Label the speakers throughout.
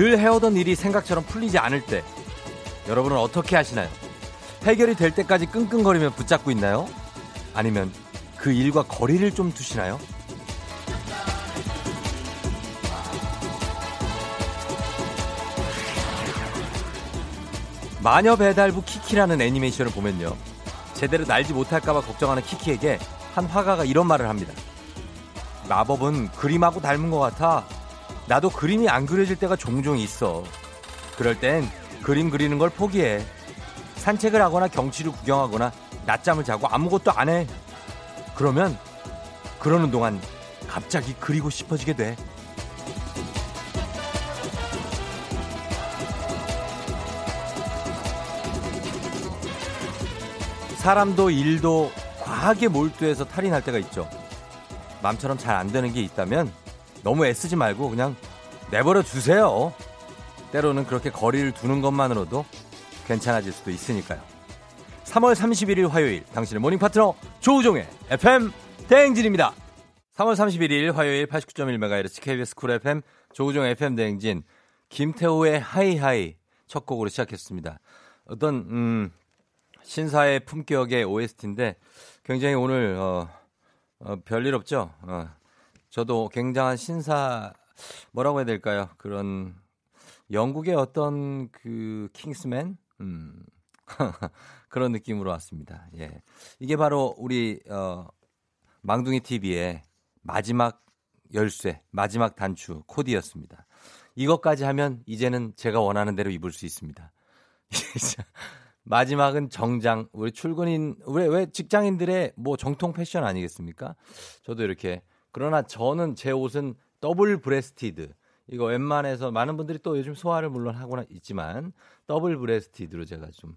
Speaker 1: 늘 해오던 일이 생각처럼 풀리지 않을 때 여러분은 어떻게 하시나요? 해결이 될 때까지 끙끙거리며 붙잡고 있나요? 아니면 그 일과 거리를 좀 두시나요? 마녀 배달부 키키라는 애니메이션을 보면요. 제대로 날지 못할까봐 걱정하는 키키에게 한 화가가 이런 말을 합니다. 마법은 그림하고 닮은 것 같아. 나도 그림이 안 그려질 때가 종종 있어. 그럴 땐 그림 그리는 걸 포기해. 산책을 하거나 경치를 구경하거나 낮잠을 자고 아무것도 안 해. 그러면 그러는 동안 갑자기 그리고 싶어지게 돼. 사람도 일도 과하게 몰두해서 탈이 날 때가 있죠. 마음처럼 잘 안 되는 게 있다면 너무 애쓰지 말고 그냥 내버려 두세요. 때로는 그렇게 거리를 두는 것만으로도 괜찮아질 수도 있으니까요. 3월 31일 화요일 당신의 morning 파트너 조우종의 FM 대행진입니다. 3월 31일 화요일 89.1MHz KBS 쿨 FM 조우종 FM 대행진 김태호의 하이하이 첫 곡으로 시작했습니다. 어떤 음 신사의 품격의 OST인데 굉장히 오늘 어, 어, 별일 없죠. 어, 저도 굉장한 신사 뭐라고 해야 될까요? 그런 영국의 어떤 그 킹스맨 음. 그런 느낌으로 왔습니다. 예. 이게 바로 우리 어 망둥이 TV의 마지막 열쇠, 마지막 단추 코디였습니다. 이것까지 하면 이제는 제가 원하는 대로 입을 수 있습니다. 마지막은 정장. 우리 출근인 왜, 왜 직장인들의 뭐 정통 패션 아니겠습니까? 저도 이렇게 그러나 저는 제 옷은 double breasted. 이거 웬만해서 많은 분들이 또 요즘 소화를 물론 하거나 있지만 double breasted로 제가 좀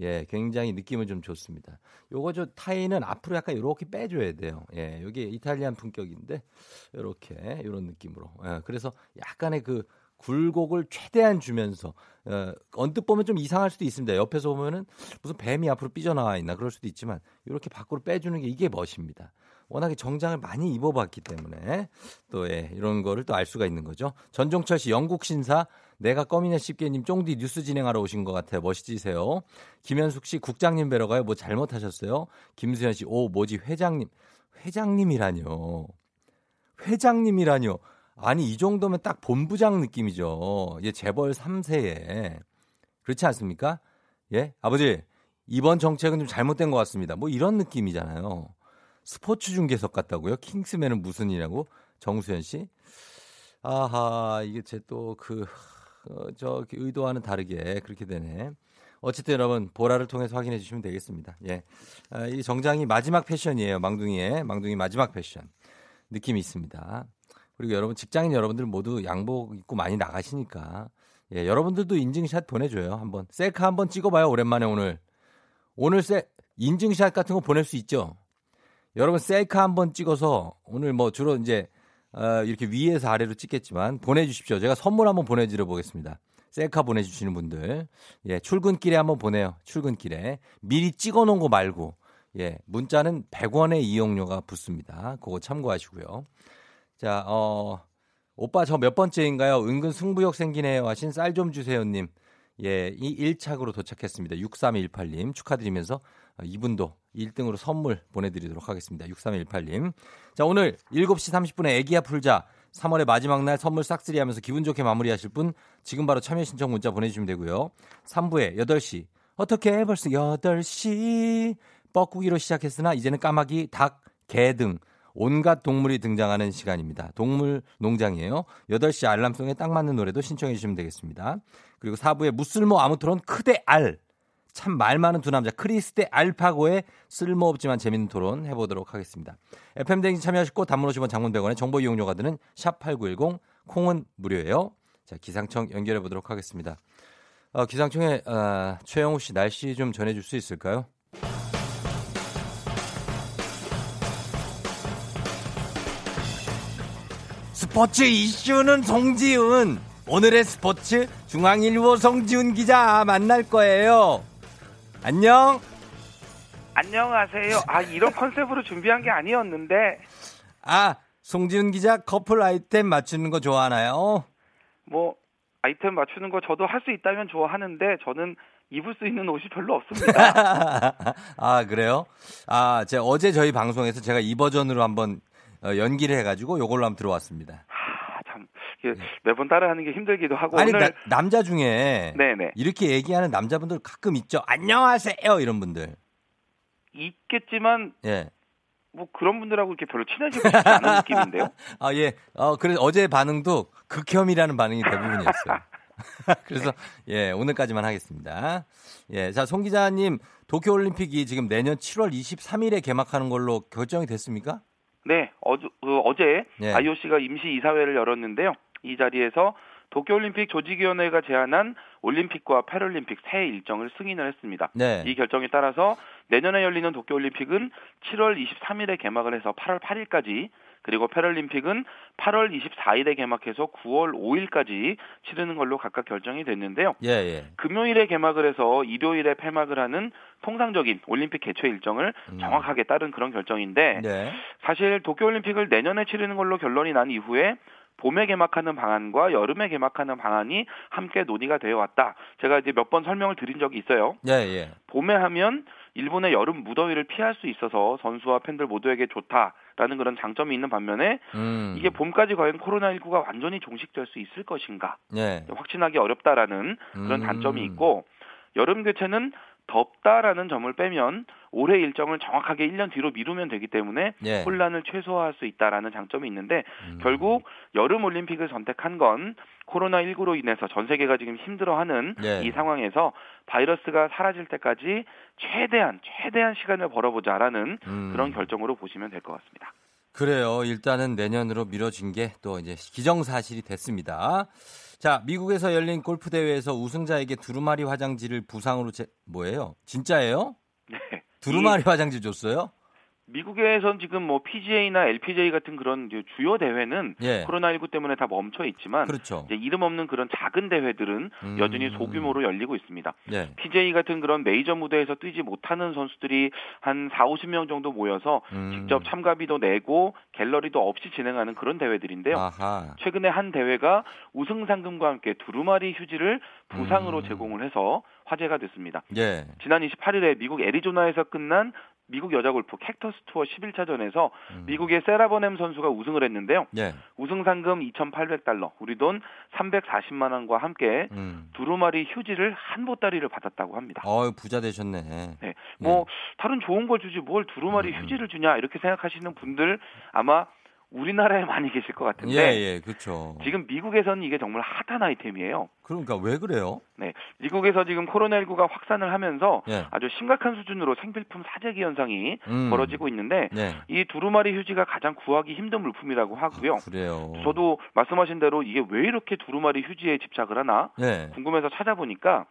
Speaker 1: 예, 굉장히 느낌은 좀 좋습니다. 요거 저 타이는 앞으로 약간 이렇게 빼줘야 돼요. 예, 여기 Italian 품격인데 이렇게 이런 느낌으로. 예, 그래서 약간의 그 굴곡을 최대한 주면서 어, 언뜻 보면 좀 이상할 수도 있습니다. 옆에서 보면은 무슨 뱀이 앞으로 삐져나와 있나 그럴 수도 있지만 이렇게 밖으로 빼주는 게 이게 멋입니다. 워낙에 정장을 많이 입어봤기 때문에 또 예, 이런 거를 또 알 수가 있는 거죠. 전종철 씨 영국 신사 내가 껌이냐 쉽게님 쫑디 뉴스 진행하러 오신 것 같아요. 멋있으세요. 김현숙 씨 국장님 뵈러 가요. 뭐 잘못하셨어요? 김수현 씨 오 뭐지 회장님 회장님이라뇨. 회장님이라뇨. 아니 이 정도면 딱 본부장 느낌이죠. 예 재벌 3세에 그렇지 않습니까? 예 아버지 이번 정책은 좀 잘못된 것 같습니다. 뭐 이런 느낌이잖아요. 스포츠 중계석 같다고요? 킹스맨은 무슨 일이라고? 정수현 씨? 아하, 이게 제 또 그, 어, 저, 의도와는 다르게 그렇게 되네. 어쨌든 여러분, 보라를 통해서 확인해 주시면 되겠습니다. 예. 아, 이 정장이 마지막 패션이에요. 망둥이의, 망둥이 마지막 패션. 느낌이 있습니다. 그리고 여러분, 직장인 여러분들 모두 양복 입고 많이 나가시니까. 예, 여러분들도 인증샷 보내줘요. 한번. 셀카 한번 찍어봐요. 오랜만에 오늘. 오늘 셀, 인증샷 같은 거 보낼 수 있죠? 여러분 셀카 한번 찍어서 오늘 뭐 주로 이제 어, 이렇게 위에서 아래로 찍겠지만 보내주십시오. 제가 선물 한번 보내드려 보겠습니다. 셀카 보내주시는 분들, 예, 출근길에 한번 보내요. 출근길에 미리 찍어 놓은 거 말고, 예, 문자는 100원의 이용료가 붙습니다. 그거 참고하시고요. 자, 어, 오빠 저 몇 번째인가요? 은근 승부욕 생기네요. 하신 쌀 좀 주세요님. 예, 이 1착으로 도착했습니다. 6318님 축하드리면서 이분도 1등으로 선물 보내드리도록 하겠습니다. 6318님. 자, 오늘 7시 30분에 애기야 풀자. 3월의 마지막 날 선물 싹쓸이 하면서 기분 좋게 마무리하실 분 지금 바로 참여 신청 문자 보내주시면 되고요. 3부에 8시. 어떻게 벌써 8시. 뻐꾸기로 시작했으나 이제는 까마귀, 닭, 개 등 온갖 동물이 등장하는 시간입니다. 동물 농장이에요. 8시 알람송에 딱 맞는 노래도 신청해 주시면 되겠습니다. 그리고 4부에 무쓸모 아무토론 크대 알. 참 말 많은 두 남자 크리스 대 알파고의 쓸모없지만 재밌는 토론 해보도록 하겠습니다. FM댕진 참여하시고 단문 50원 장문 100원의 정보 이용료가 드는 샵 8910 콩은 무료예요. 자 기상청 연결해 보도록 하겠습니다. 어, 기상청에 어, 최영우 씨 날씨 좀 전해줄 수 있을까요? 스포츠 이슈는 송지은. 오늘의 스포츠 중앙일보 송지훈 기자 만날 거예요. 안녕.
Speaker 2: 안녕하세요. 아 이런 컨셉으로 준비한 게 아니었는데.
Speaker 1: 아 송지훈 기자 커플 아이템 맞추는 거 좋아하나요?
Speaker 2: 뭐 아이템 맞추는 거 저도 할 수 있다면 좋아하는데 저는 입을 수 있는 옷이 별로 없습니다.
Speaker 1: 아, 그래요? 아, 제가 어제 저희 방송에서 제가 이 버전으로 한번 어, 연기를 해가지고 요걸로 한번 들어왔습니다.
Speaker 2: 하, 참 이게 매번 따라하는 게 힘들기도 하고
Speaker 1: 아니,
Speaker 2: 오늘
Speaker 1: 나- 남자 중에
Speaker 2: 네네
Speaker 1: 이렇게 얘기하는 남자분들 가끔 있죠. 안녕하세요 이런 분들.
Speaker 2: 있겠지만
Speaker 1: 예.
Speaker 2: 뭐 그런 분들하고 이렇게 별로 친해지고 싶지 않은 느낌인데요.
Speaker 1: 아 예. 어 그래서 어제 반응도 극혐이라는 반응이 대부분이었어요. 그래서 예 오늘까지만 하겠습니다. 예. 자송 기자님 도쿄 올림픽이 지금 내년 7월 23일에 개막하는 걸로 결정이 됐습니까?
Speaker 2: 네, 어제, 그 어제
Speaker 1: 예.
Speaker 2: IOC가 임시 이사회를 열었는데요. 이 자리에서 도쿄올림픽 조직위원회가 제안한 올림픽과 패럴림픽 새 일정을 승인을 했습니다.
Speaker 1: 네.
Speaker 2: 이 결정에 따라서 내년에 열리는 도쿄올림픽은 7월 23일에 개막을 해서 8월 8일까지 그리고 패럴림픽은 8월 24일에 개막해서 9월 5일까지 치르는 걸로 각각 결정이 됐는데요.
Speaker 1: 예 예.
Speaker 2: 금요일에 개막을 해서 일요일에 폐막을 하는 통상적인 올림픽 개최 일정을
Speaker 1: 음.
Speaker 2: 정확하게 따른 그런 결정인데
Speaker 1: 네.
Speaker 2: 사실 도쿄올림픽을 내년에 치르는 걸로 결론이 난 이후에 봄에 개막하는 방안과 여름에 개막하는 방안이 함께 논의가 되어 왔다. 제가 이제 몇 번 설명을 드린 적이 있어요.
Speaker 1: 예 예.
Speaker 2: 봄에 하면 일본의 여름 무더위를 피할 수 있어서 선수와 팬들 모두에게 좋다 라는 그런 장점이 있는 반면에
Speaker 1: 음.
Speaker 2: 이게 봄까지 과연 코로나19가 완전히 종식될 수 있을 것인가
Speaker 1: 예.
Speaker 2: 확신하기 어렵다라는 그런
Speaker 1: 음.
Speaker 2: 단점이 있고 여름 개최는 덥다라는 점을 빼면 올해 일정을 정확하게 1년 뒤로 미루면 되기 때문에
Speaker 1: 예.
Speaker 2: 혼란을 최소화할 수 있다라는 장점이 있는데
Speaker 1: 음.
Speaker 2: 결국 여름 올림픽을 선택한 건 코로나19로 인해서 전 세계가 지금 힘들어하는
Speaker 1: 예.
Speaker 2: 이 상황에서 바이러스가 사라질 때까지 최대한 최대한 시간을 벌어보자라는
Speaker 1: 음.
Speaker 2: 그런 결정으로 보시면 될 것 같습니다.
Speaker 1: 그래요. 일단은 내년으로 미뤄진 게 또 이제 기정사실이 됐습니다. 자, 미국에서 열린 골프 대회에서 우승자에게 두루마리 화장지를 부상으로 제, 뭐예요? 진짜예요?
Speaker 2: 네.
Speaker 1: 두루마리 화장지 줬어요?
Speaker 2: 미국에선 지금 뭐 PGA나 LPGA 같은 그런 주요 대회는
Speaker 1: 예.
Speaker 2: 코로나19 때문에 다 멈춰 있지만
Speaker 1: 그렇죠.
Speaker 2: 이제 이름 없는 그런 작은 대회들은
Speaker 1: 음.
Speaker 2: 여전히 소규모로 열리고 있습니다.
Speaker 1: 예.
Speaker 2: PGA 같은 그런 메이저 무대에서 뛰지 못하는 선수들이 한 4, 50명 정도 모여서
Speaker 1: 음.
Speaker 2: 직접 참가비도 내고 갤러리도 없이 진행하는 그런 대회들인데요.
Speaker 1: 아하.
Speaker 2: 최근에 한 대회가 우승 상금과 함께 두루마리 휴지를 부상으로
Speaker 1: 음.
Speaker 2: 제공을 해서 화제가 됐습니다.
Speaker 1: 예.
Speaker 2: 지난 28일에 미국 애리조나에서 끝난 미국 여자 골프 캡터스 투어 11차전에서
Speaker 1: 음.
Speaker 2: 미국의 세라버넴 선수가 우승을 했는데요.
Speaker 1: 예.
Speaker 2: 우승 상금 2,800달러, 우리 돈 340만 원과 함께
Speaker 1: 음.
Speaker 2: 두루마리 휴지를 한 보따리를 받았다고 합니다.
Speaker 1: 어, 부자 되셨네.
Speaker 2: 네, 뭐 다른 좋은 걸 주지 뭘 두루마리
Speaker 1: 음.
Speaker 2: 휴지를 주냐 이렇게 생각하시는 분들 아마 우리나라에 많이 계실 것 같은데
Speaker 1: 예, 예. 그렇죠.
Speaker 2: 지금 미국에서는 이게 정말 핫한 아이템이에요.
Speaker 1: 그러니까 왜 그래요?
Speaker 2: 네, 미국에서 지금 코로나19가 확산을 하면서
Speaker 1: 예.
Speaker 2: 아주 심각한 수준으로 생필품 사재기 현상이
Speaker 1: 음.
Speaker 2: 벌어지고 있는데
Speaker 1: 네.
Speaker 2: 이 두루마리 휴지가 가장 구하기 힘든 물품이라고 하고요.
Speaker 1: 그래요.
Speaker 2: 저도 말씀하신 대로 이게 왜 이렇게 두루마리 휴지에 집착을 하나
Speaker 1: 예.
Speaker 2: 궁금해서 찾아보니까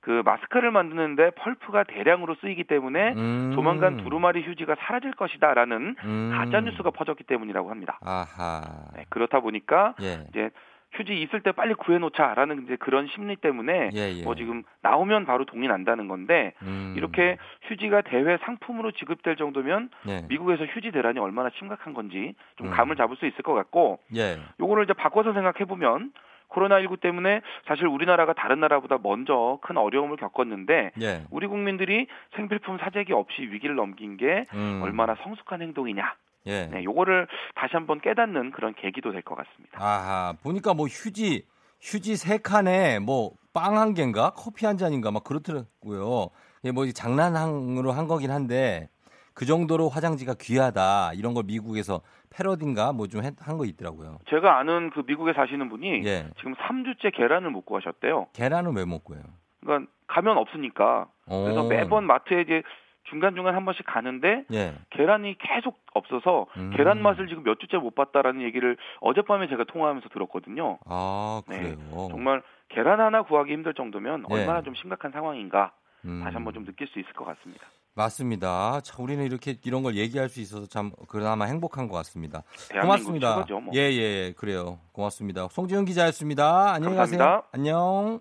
Speaker 2: 그 마스크를 만드는데 펄프가 대량으로 쓰이기 때문에
Speaker 1: 음.
Speaker 2: 조만간 두루마리 휴지가 사라질 것이다라는
Speaker 1: 음.
Speaker 2: 가짜 뉴스가 퍼졌기 때문이라고 합니다.
Speaker 1: 아하.
Speaker 2: 네, 그렇다 보니까
Speaker 1: 예.
Speaker 2: 이제 휴지 있을 때 빨리 구해놓자라는 이제 그런 심리 때문에
Speaker 1: 예, 예.
Speaker 2: 뭐 지금 나오면 바로 동이 난다는 건데
Speaker 1: 음.
Speaker 2: 이렇게 휴지가 대회 상품으로 지급될 정도면
Speaker 1: 예.
Speaker 2: 미국에서 휴지 대란이 얼마나 심각한 건지 좀
Speaker 1: 음.
Speaker 2: 감을 잡을 수 있을 것 같고
Speaker 1: 예.
Speaker 2: 요거를 이제 바꿔서 생각해 보면 코로나19 때문에 사실 우리나라가 다른 나라보다 먼저 큰 어려움을 겪었는데
Speaker 1: 예.
Speaker 2: 우리 국민들이 생필품 사재기 없이 위기를 넘긴 게
Speaker 1: 음.
Speaker 2: 얼마나 성숙한 행동이냐.
Speaker 1: 예.
Speaker 2: 네, 요거를 다시 한번 깨닫는 그런 계기도 될 것 같습니다.
Speaker 1: 아하. 보니까 뭐 휴지 휴지 세 칸에 뭐 빵 한 개인가 커피 한 잔인가 막 그렇더라고요. 이게 뭐 장난으로 한 거긴 한데 그 정도로 화장지가 귀하다 이런 걸 미국에서 패러디인가 뭐 좀 한 거 있더라고요.
Speaker 2: 제가 아는 그 미국에 사시는 분이
Speaker 1: 예.
Speaker 2: 지금 3주째 계란을 못 구하셨대요.
Speaker 1: 계란은 왜 먹고요?
Speaker 2: 그러니까 가면 없으니까 그래서
Speaker 1: 오.
Speaker 2: 매번 마트에 이제 중간중간 한 번씩 가는데
Speaker 1: 예.
Speaker 2: 계란이 계속 없어서
Speaker 1: 음.
Speaker 2: 계란 맛을 지금 몇 주째 못 봤다라는 얘기를 어젯밤에 제가 통화하면서 들었거든요.
Speaker 1: 아
Speaker 2: 네.
Speaker 1: 그래요.
Speaker 2: 정말 계란 하나 구하기 힘들 정도면
Speaker 1: 네.
Speaker 2: 얼마나 좀 심각한 상황인가
Speaker 1: 음.
Speaker 2: 다시 한번 좀 느낄 수 있을 것 같습니다.
Speaker 1: 맞습니다. 참 우리는 이렇게 이런 걸 얘기할 수 있어서 참 그나마 행복한 것 같습니다. 고맙습니다.
Speaker 2: 최고죠. 뭐.
Speaker 1: 예, 예, 예, 그래요. 고맙습니다. 송지훈 기자였습니다. 안녕히 가세요.
Speaker 2: 감사합니다.
Speaker 1: 안녕.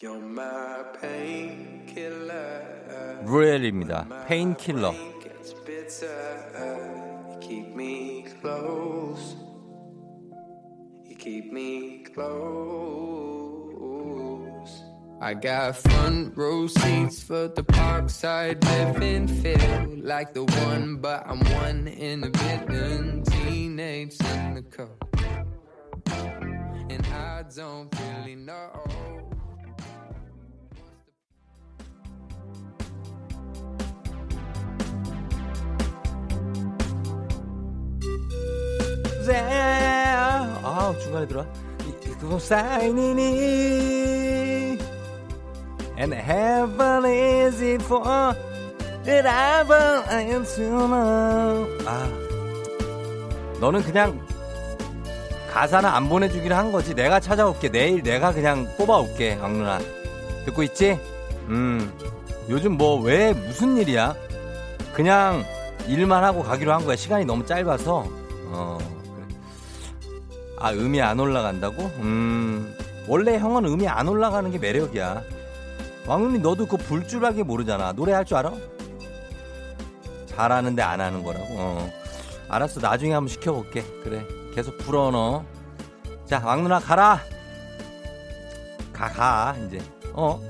Speaker 3: You're my painkiller.
Speaker 1: 루엘입니다. 페인킬러.
Speaker 3: Keep me close. I got front row seats for the parkside living feel like the one, but I'm one in a billion teenage cynical. And I don't really know.
Speaker 1: 아 중간에 들어와. 그거 사인이니 And heaven is it for that I am to know. 아, 너는 그냥 가사는 안 보내주기로 한 거지. 내가 찾아올게. 내일 내가 그냥 뽑아올게, 강 누나. 듣고 있지? 음, 요즘 뭐 왜 무슨 일이야? 그냥 일만 하고 가기로 한 거야. 시간이 너무 짧아서. 어, 그래. 아, 음이 안 올라간다고? 음, 원래 형은 음이 안 올라가는 게 매력이야. 왕눈이 너도 그 불줄하게 모르잖아. 노래할 줄 알아? 잘하는데 안 하는 거라고. 어. 알았어. 나중에 한번 시켜볼게. 그래. 계속 불어 너. 자, 왕 누나 가라. 가, 가, 이제. 어?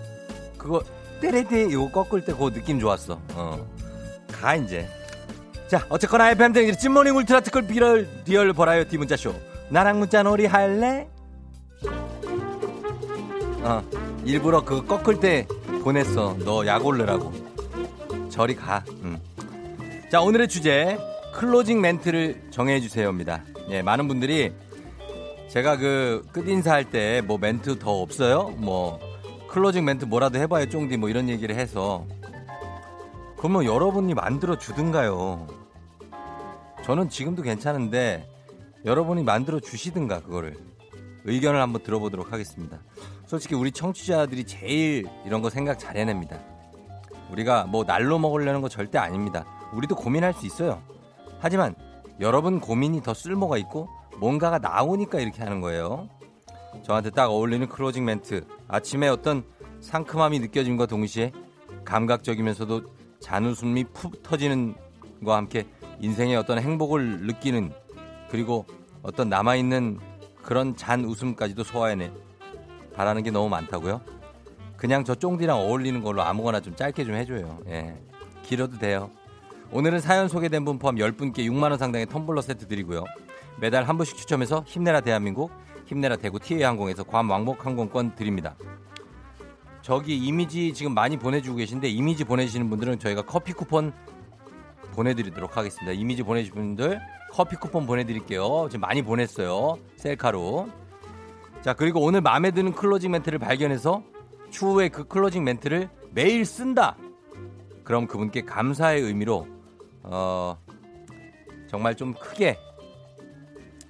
Speaker 1: 그거, 때레때 이거 꺾을 때 그거 느낌 좋았어. 어. 가, 이제. 자, 어쨌거나 FM 댕진 찐모닝 울트라 특급 비럴 real 버라이어티 문자쇼. 나랑 문자 놀이 할래? 어, 일부러 그거 꺾을 때 보냈어. 너 약 올르라고. 저리 가. 응. 자, 오늘의 주제 closing 멘트를 정해 주세요입니다. 예, 많은 분들이 제가 그 끝인사 할 때 뭐 멘트 더 없어요? 뭐 closing 멘트 뭐라도 해봐요, 쫑디 뭐 이런 얘기를 해서 그러면 여러분이 만들어 주든가요. 저는 지금도 괜찮은데 여러분이 만들어 주시든가 그거를 의견을 한번 들어보도록 하겠습니다. 솔직히 우리 청취자들이 제일 이런 거 생각 잘 해냅니다. 우리가 뭐 날로 먹으려는 거 절대 아닙니다. 우리도 고민할 수 있어요. 하지만 여러분 고민이 더 쓸모가 있고 뭔가가 나오니까 이렇게 하는 거예요. 저한테 딱 어울리는 클로징 멘트. 아침에 어떤 상큼함이 느껴짐과 동시에 감각적이면서도 잔웃음이 푹 터지는 것과 함께 인생의 어떤 행복을 느끼는 그리고 어떤 남아있는 그런 잔 웃음까지도 소화해내 바라는 게 너무 많다고요? 그냥 저 쫑디랑 어울리는 걸로 아무거나 좀 짧게 좀 해줘요. 예. 길어도 돼요. 오늘은 사연 소개된 분 포함 10분께 6만원 상당의 텀블러 세트 드리고요. 매달 한 분씩 추첨해서 힘내라 대한민국, 힘내라 대구 TA항공에서 괌 왕복 항공권 드립니다. 저기 이미지 지금 많이 보내주고 계신데 이미지 보내주시는 분들은 저희가 커피 쿠폰 보내드리도록 하겠습니다. 이미지 보내주신 분들 커피 쿠폰 보내드릴게요. 지금 많이 보냈어요. 셀카로. 자, 그리고 오늘 마음에 드는 closing 멘트를 발견해서 추후에 그 closing 멘트를 매일 쓴다. 그럼 그분께 감사의 의미로 어, 정말 좀 크게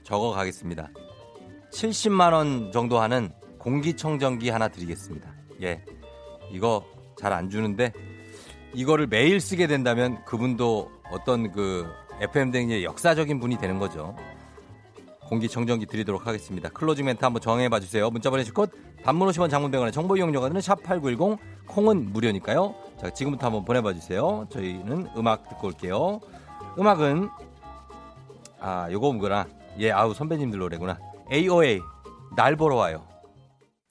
Speaker 1: 저거 하겠습니다. 70만 원 정도 하는 공기청정기 하나 드리겠습니다. 예. 이거 잘 안 주는데 이거를 매일 쓰게 된다면 그분도 어떤 그 FM 댕의 역사적인 분이 되는 거죠. 공기청정기 드리도록 하겠습니다. closing 멘트 한번 정해봐 주세요. 문자 보내실 곳 단문 50원 장문 100원의 정보 이용료가 드는 샵8910 콩은 무료니까요. 자, 지금부터 한번 보내봐 주세요. 저희는 음악 듣고 올게요. 음악은 아, 요거 뭐구나. 예, 아우 선배님들 노래구나. AOA 날 보러 와요.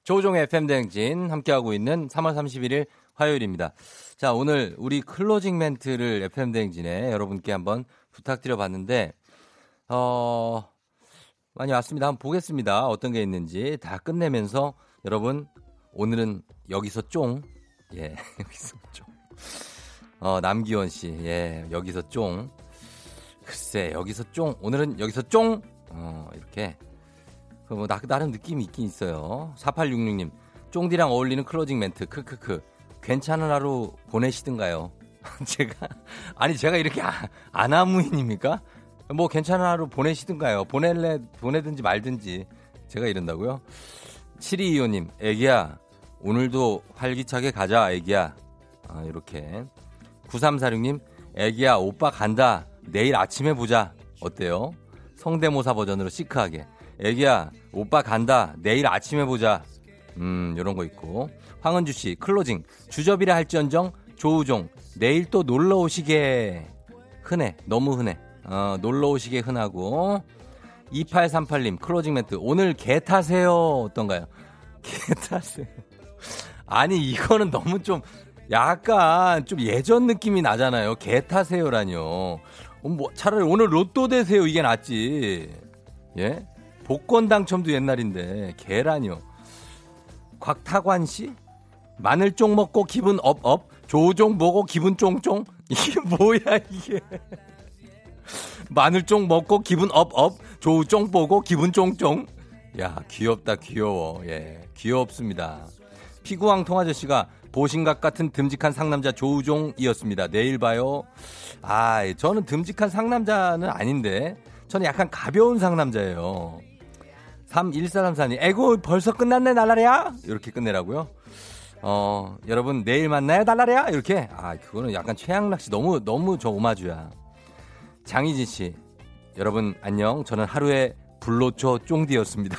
Speaker 1: 조종의 FM 대행진 함께하고 있는 3월 31일 화요일입니다. 자, 오늘 우리 클로징 멘트를 FM 대행진에 여러분께 한번 부탁드려 봤는데 어 많이 왔습니다. 한번 보겠습니다. 어떤 게 있는지 다 끝내면서 여러분 오늘은 여기서 쫑 예, 여기서 쫑. 어, 남기원 씨. 예, 여기서 쫑. 글쎄, 여기서 쫑. 오늘은 여기서 쫑. 어, 이렇게. 그 뭐, 나, 나름 느낌이 있긴 있어요. 4866님. 쫑디랑 어울리는 closing 멘트. 크크크. 괜찮은 하루 보내시든가요? 제가, 아니, 제가 이렇게 아, 안하무인입니까? 뭐, 괜찮은 하루 보내시든가요? 보낼래, 보내든지 말든지. 제가 이런다고요? 7225님, 애기야, 오늘도 활기차게 가자, 애기야. 아, 이렇게. 9346님, 애기야, 오빠 간다. 내일 아침에 보자. 어때요? 성대모사 버전으로 시크하게. 애기야, 오빠 간다. 내일 아침에 보자. 음, 요런 거 있고. 황은주 씨, closing. 주접이라 할지언정, 조우종. 내일 또 놀러 오시게. 흔해. 너무 흔해. 어, 놀러 오시게 흔하고. 2838님, closing 멘트. 오늘 계 타세요. 어떤가요? 계 타세요. 아니 이거는 너무 좀 약간 좀 예전 느낌이 나잖아요. 계 타세요라뇨. 어, 뭐 차라리 오늘 로또 되세요 이게 낫지. 예? 복권 당첨도 옛날인데 계라뇨. 곽타관 씨? 마늘 쫑 먹고 기분 up up, 조종 보고 기분 쫑쫑. 이게 뭐야 이게? 마늘쫑 먹고 기분 up up, 조종 보고 기분 쫑쫑. 야 귀엽다 귀여워. 예, 귀엽습니다. 피구왕 통아저씨가 보신각 같은 듬직한 상남자 조우종이었습니다. 내일 봐요. 아, 저는 듬직한 상남자는 아닌데, 저는 약간 가벼운 상남자예요. 3134님, 에고, 벌써 끝났네, 날라리야? 이렇게 끝내라고요? 어, 여러분, 내일 만나요, 날라리야? 이렇게? 아, 그거는 약간 최양락 씨 너무, 너무 저 오마주야. 장희진 씨, 여러분, 안녕. 저는 하루에 불로초 쫑디였습니다.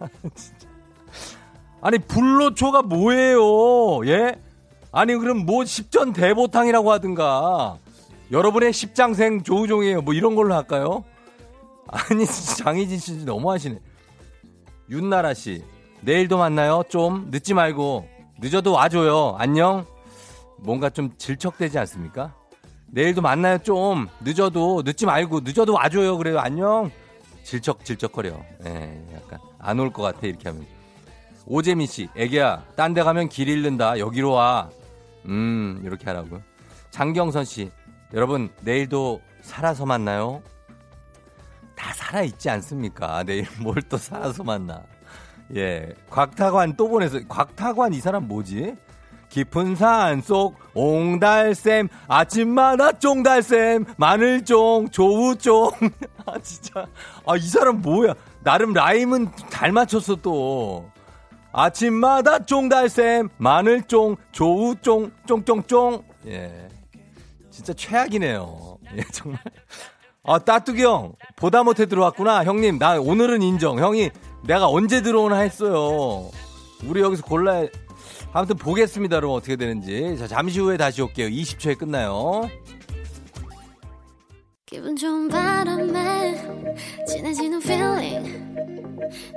Speaker 1: 아니 불로초가 뭐예요? 예? 아니 그럼 뭐 십전 대보탕이라고 하든가 여러분의 십장생 조우종이에요. 뭐 이런 걸로 할까요? 아니 장희진 씨 너무하시네. 윤나라 씨 내일도 만나요. 좀 늦지 말고 늦어도 와줘요. 안녕. 뭔가 좀 질척되지 않습니까? 내일도 만나요. 좀 늦어도 늦지 말고 늦어도 와줘요. 그래요. 안녕. 질척 질척거려. 예, 약간 안 올 것 같아 이렇게 하면. 오재민 씨, 애기야, 딴 데 가면 길 잃는다. 여기로 와. 음, 이렇게 하라고요. 장경선 씨, 여러분, 내일도 살아서 만나요? 다 살아 있지 않습니까? 내일 뭘 또 살아서 만나. 예. 곽타관 또 보내서, 곽타관 이 사람 뭐지? 깊은 산 속 옹달샘 아침마다 쫑달샘 마늘쫑 조우쫑 아 진짜 아 이 사람 뭐야 나름 라임은 잘 맞췄어 또 아침마다 쫑달샘, 마늘쫑, 조우쫑, 쫑쫑쫑. 예. 진짜 최악이네요. 예, 정말. 아, 따뚜기 형. 보다 못해 들어왔구나. 형님, 나 오늘은 인정. 형이 내가 언제 들어오나 했어요. 우리 여기서 골라, 아무튼 보겠습니다. 여러분, 어떻게 되는지. 자, 잠시 후에 다시 올게요. 20초에 끝나요.
Speaker 4: 기분 좋은 바람에 진해지는 feeling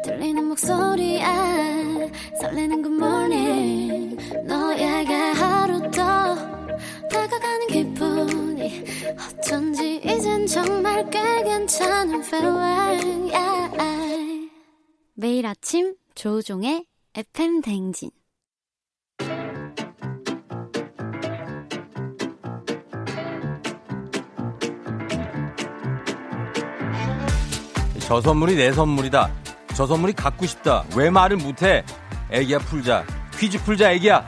Speaker 4: 들리는 목소리에 설레는 good morning 너에게 하루 더 다가가는 기분이 어쩐지 이젠 정말 꽤 괜찮은 feeling yeah. 매일 아침 조종의 FM 댕진
Speaker 1: 저 선물이 내 선물이다. 저 선물이 갖고 싶다. 왜 말을 못해? 애기야 풀자. 퀴즈 풀자 애기야.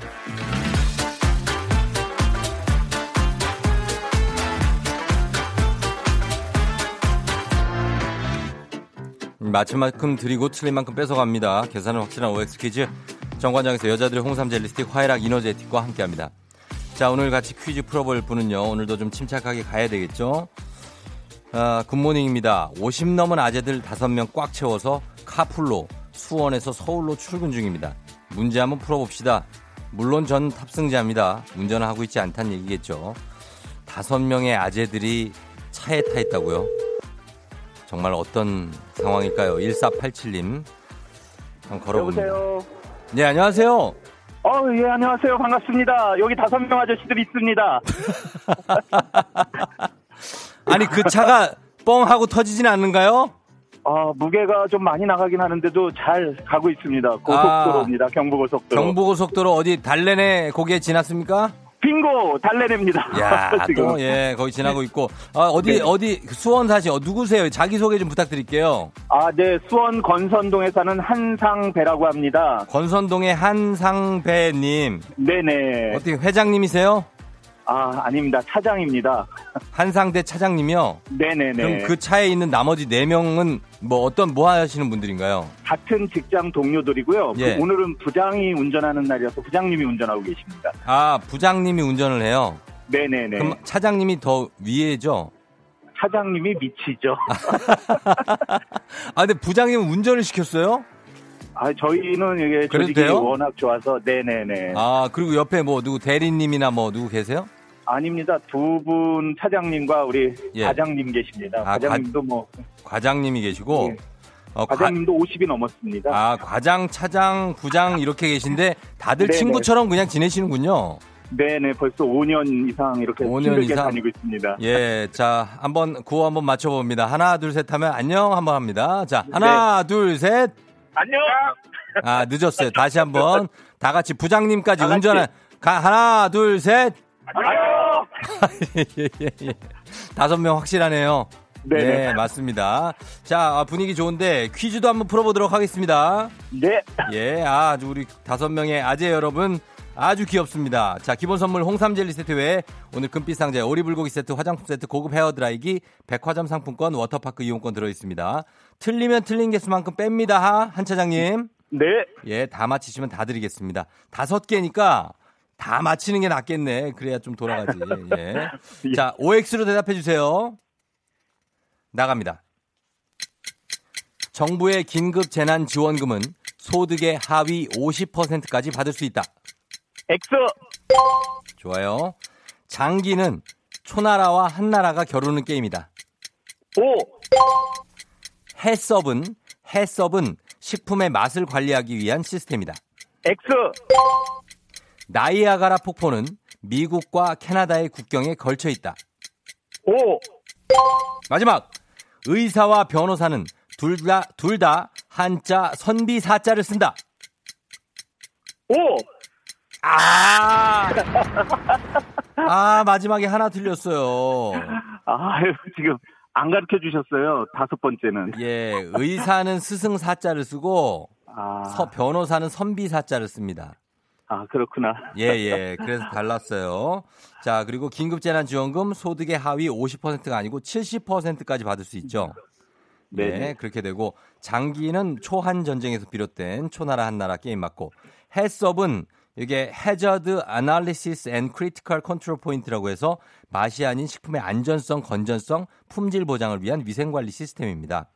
Speaker 1: 맞힌 만큼 드리고 틀린 만큼 뺏어갑니다. 계산은 확실한 OX 퀴즈. 정관장에서 여자들의 홍삼 젤리스틱 화애락 이너제틱과 함께합니다. 자 오늘 같이 퀴즈 풀어볼 분은요. 오늘도 좀 침착하게 가야 되겠죠? 아, good morning입니다. 50 넘은 아재들 5명 꽉 채워서 카풀로 수원에서 서울로 출근 중입니다. 문제 한번 풀어봅시다. 물론 전 탑승자입니다. 운전을 하고 있지 않다는 얘기겠죠. 5명의 아재들이 차에 타 있다고요? 정말 어떤 상황일까요? 1487님. 한번 걸어봅니다.
Speaker 5: 여보세요.
Speaker 1: 네, 안녕하세요.
Speaker 5: 어, 예, 안녕하세요. 반갑습니다. 여기 다섯 명 아저씨들 있습니다.
Speaker 1: 아니, 그 차가 뻥 하고 터지진 않는가요?
Speaker 5: 아, 무게가 좀 많이 나가긴 하는데도 잘 가고 있습니다. 고속도로입니다. 경부고속도로.
Speaker 1: 경부고속도로 어디 달래내 거기에 지났습니까?
Speaker 5: 빙고 달래냅니다.
Speaker 1: 야. 또, 예, 거기 지나고 있고. 아, 어디,
Speaker 5: 네.
Speaker 1: 어디, 수원 사시, 어, 누구세요? 자기소개 좀 부탁드릴게요.
Speaker 5: 아, 네. 수원 건선동에 사는 한상배라고 합니다.
Speaker 1: 권선동의 한상배님.
Speaker 5: 네네.
Speaker 1: 어떻게 회장님이세요?
Speaker 5: 아, 아닙니다. 차장입니다.
Speaker 1: 한상대 차장님이요?
Speaker 5: 네네네.
Speaker 1: 그럼 그 차에 있는 나머지 네명은 뭐 어떤, 뭐 하시는 분들인가요?
Speaker 5: 같은 직장 동료들이고요.
Speaker 1: 예.
Speaker 5: 그 오늘은 부장이 운전하는 날이어서 부장님이 운전하고 계십니다.
Speaker 1: 아, 부장님이 운전을 해요?
Speaker 5: 네네네.
Speaker 1: 그럼 차장님이 더 위에죠?
Speaker 5: 차장님이 미치죠.
Speaker 1: 아, 근데 부장님은 운전을 시켰어요?
Speaker 5: 아, 저희는 이게 조직이
Speaker 1: 돼요?
Speaker 5: 워낙 좋아서 네네네.
Speaker 1: 아, 그리고 옆에 뭐 누구 대리님이나 뭐 누구 계세요?
Speaker 5: 아닙니다. 두 분 차장님과 우리
Speaker 1: 예.
Speaker 5: 과장님 계십니다.
Speaker 1: 아,
Speaker 5: 과장님도 뭐
Speaker 1: 과장님이 계시고,
Speaker 5: 예.
Speaker 1: 어, 과,
Speaker 5: 과장님도 50이 넘었습니다.
Speaker 1: 아, 과장, 차장, 부장 이렇게 계신데 다들
Speaker 5: 네네.
Speaker 1: 친구처럼 그냥 지내시는군요.
Speaker 5: 네네, 벌써 5년 이상 이렇게
Speaker 1: 5년
Speaker 5: 힘들게
Speaker 1: 이상?
Speaker 5: 다니고 있습니다.
Speaker 1: 예, 자, 한번 구호 한번 맞춰봅니다. 하나, 둘, 셋 하면 안녕 한번 합니다. 자, 하나, 둘, 셋.
Speaker 5: 안녕!
Speaker 1: 아, 늦었어요. 다시 한번 다 같이 부장님까지
Speaker 5: 같이.
Speaker 1: 운전한 가, 하나, 둘, 셋.
Speaker 5: 안녕!
Speaker 1: 예, 예, 예. 다섯 명 확실하네요.
Speaker 5: 네네.
Speaker 1: 네, 맞습니다. 자, 아, 분위기 좋은데 퀴즈도 한번 풀어보도록 하겠습니다.
Speaker 5: 네,
Speaker 1: 예, 아, 우리 다섯 명의 아재 여러분 아주 귀엽습니다. 자, 기본 선물 홍삼 젤리 세트 외에 오늘 금빛 상자에 오리 불고기 세트, 화장품 세트, 고급 헤어 드라이기, 백화점 상품권, 워터파크 이용권 들어 있습니다. 틀리면 틀린 개수만큼 뺍니다. 하, 한 차장님.
Speaker 5: 네,
Speaker 1: 예, 다 맞히시면 다 드리겠습니다. 다섯 개니까 다 맞히는 게 낫겠네. 그래야 좀 돌아가지. 예. 자, OX로 대답해 주세요. 나갑니다. 정부의 긴급 재난 지원금은 소득의 하위 50%까지 받을 수 있다.
Speaker 5: X,
Speaker 1: 좋아요. 장기는 초나라와 한나라가 겨루는 게임이다.
Speaker 5: O,
Speaker 1: 해썹은 해썹은 식품의 맛을 관리하기 위한 시스템이다.
Speaker 5: X,
Speaker 1: 나이아가라 폭포는 미국과 캐나다의 국경에 걸쳐 있다.
Speaker 5: O,
Speaker 1: 마지막 의사와 변호사는 둘다둘다 한자 선비 사자를 쓴다.
Speaker 5: O,
Speaker 1: 아, 아 마지막에 하나 틀렸어요.
Speaker 5: 아유, 지금 안 가르쳐 주셨어요. 다섯 번째는.
Speaker 1: 예, 의사는 스승 사자를 쓰고
Speaker 5: 아,
Speaker 1: 서 변호사는 선비 사자를 씁니다.
Speaker 5: 아, 그렇구나.
Speaker 1: 예, 예. 그래서 달랐어요. 자, 그리고 긴급재난지원금 소득의 하위 50%가 아니고 70%까지 받을 수 있죠. 네,
Speaker 5: 네네.
Speaker 1: 그렇게 되고 장기는 초한 전쟁에서 비롯된 초나라 한나라 게임 맞고 해썹은 이게 Hazard Analysis and Critical Control Point라고 해서 맛이 아닌 식품의 안전성, 건전성, 품질 보장을 위한 위생 관리 시스템입니다.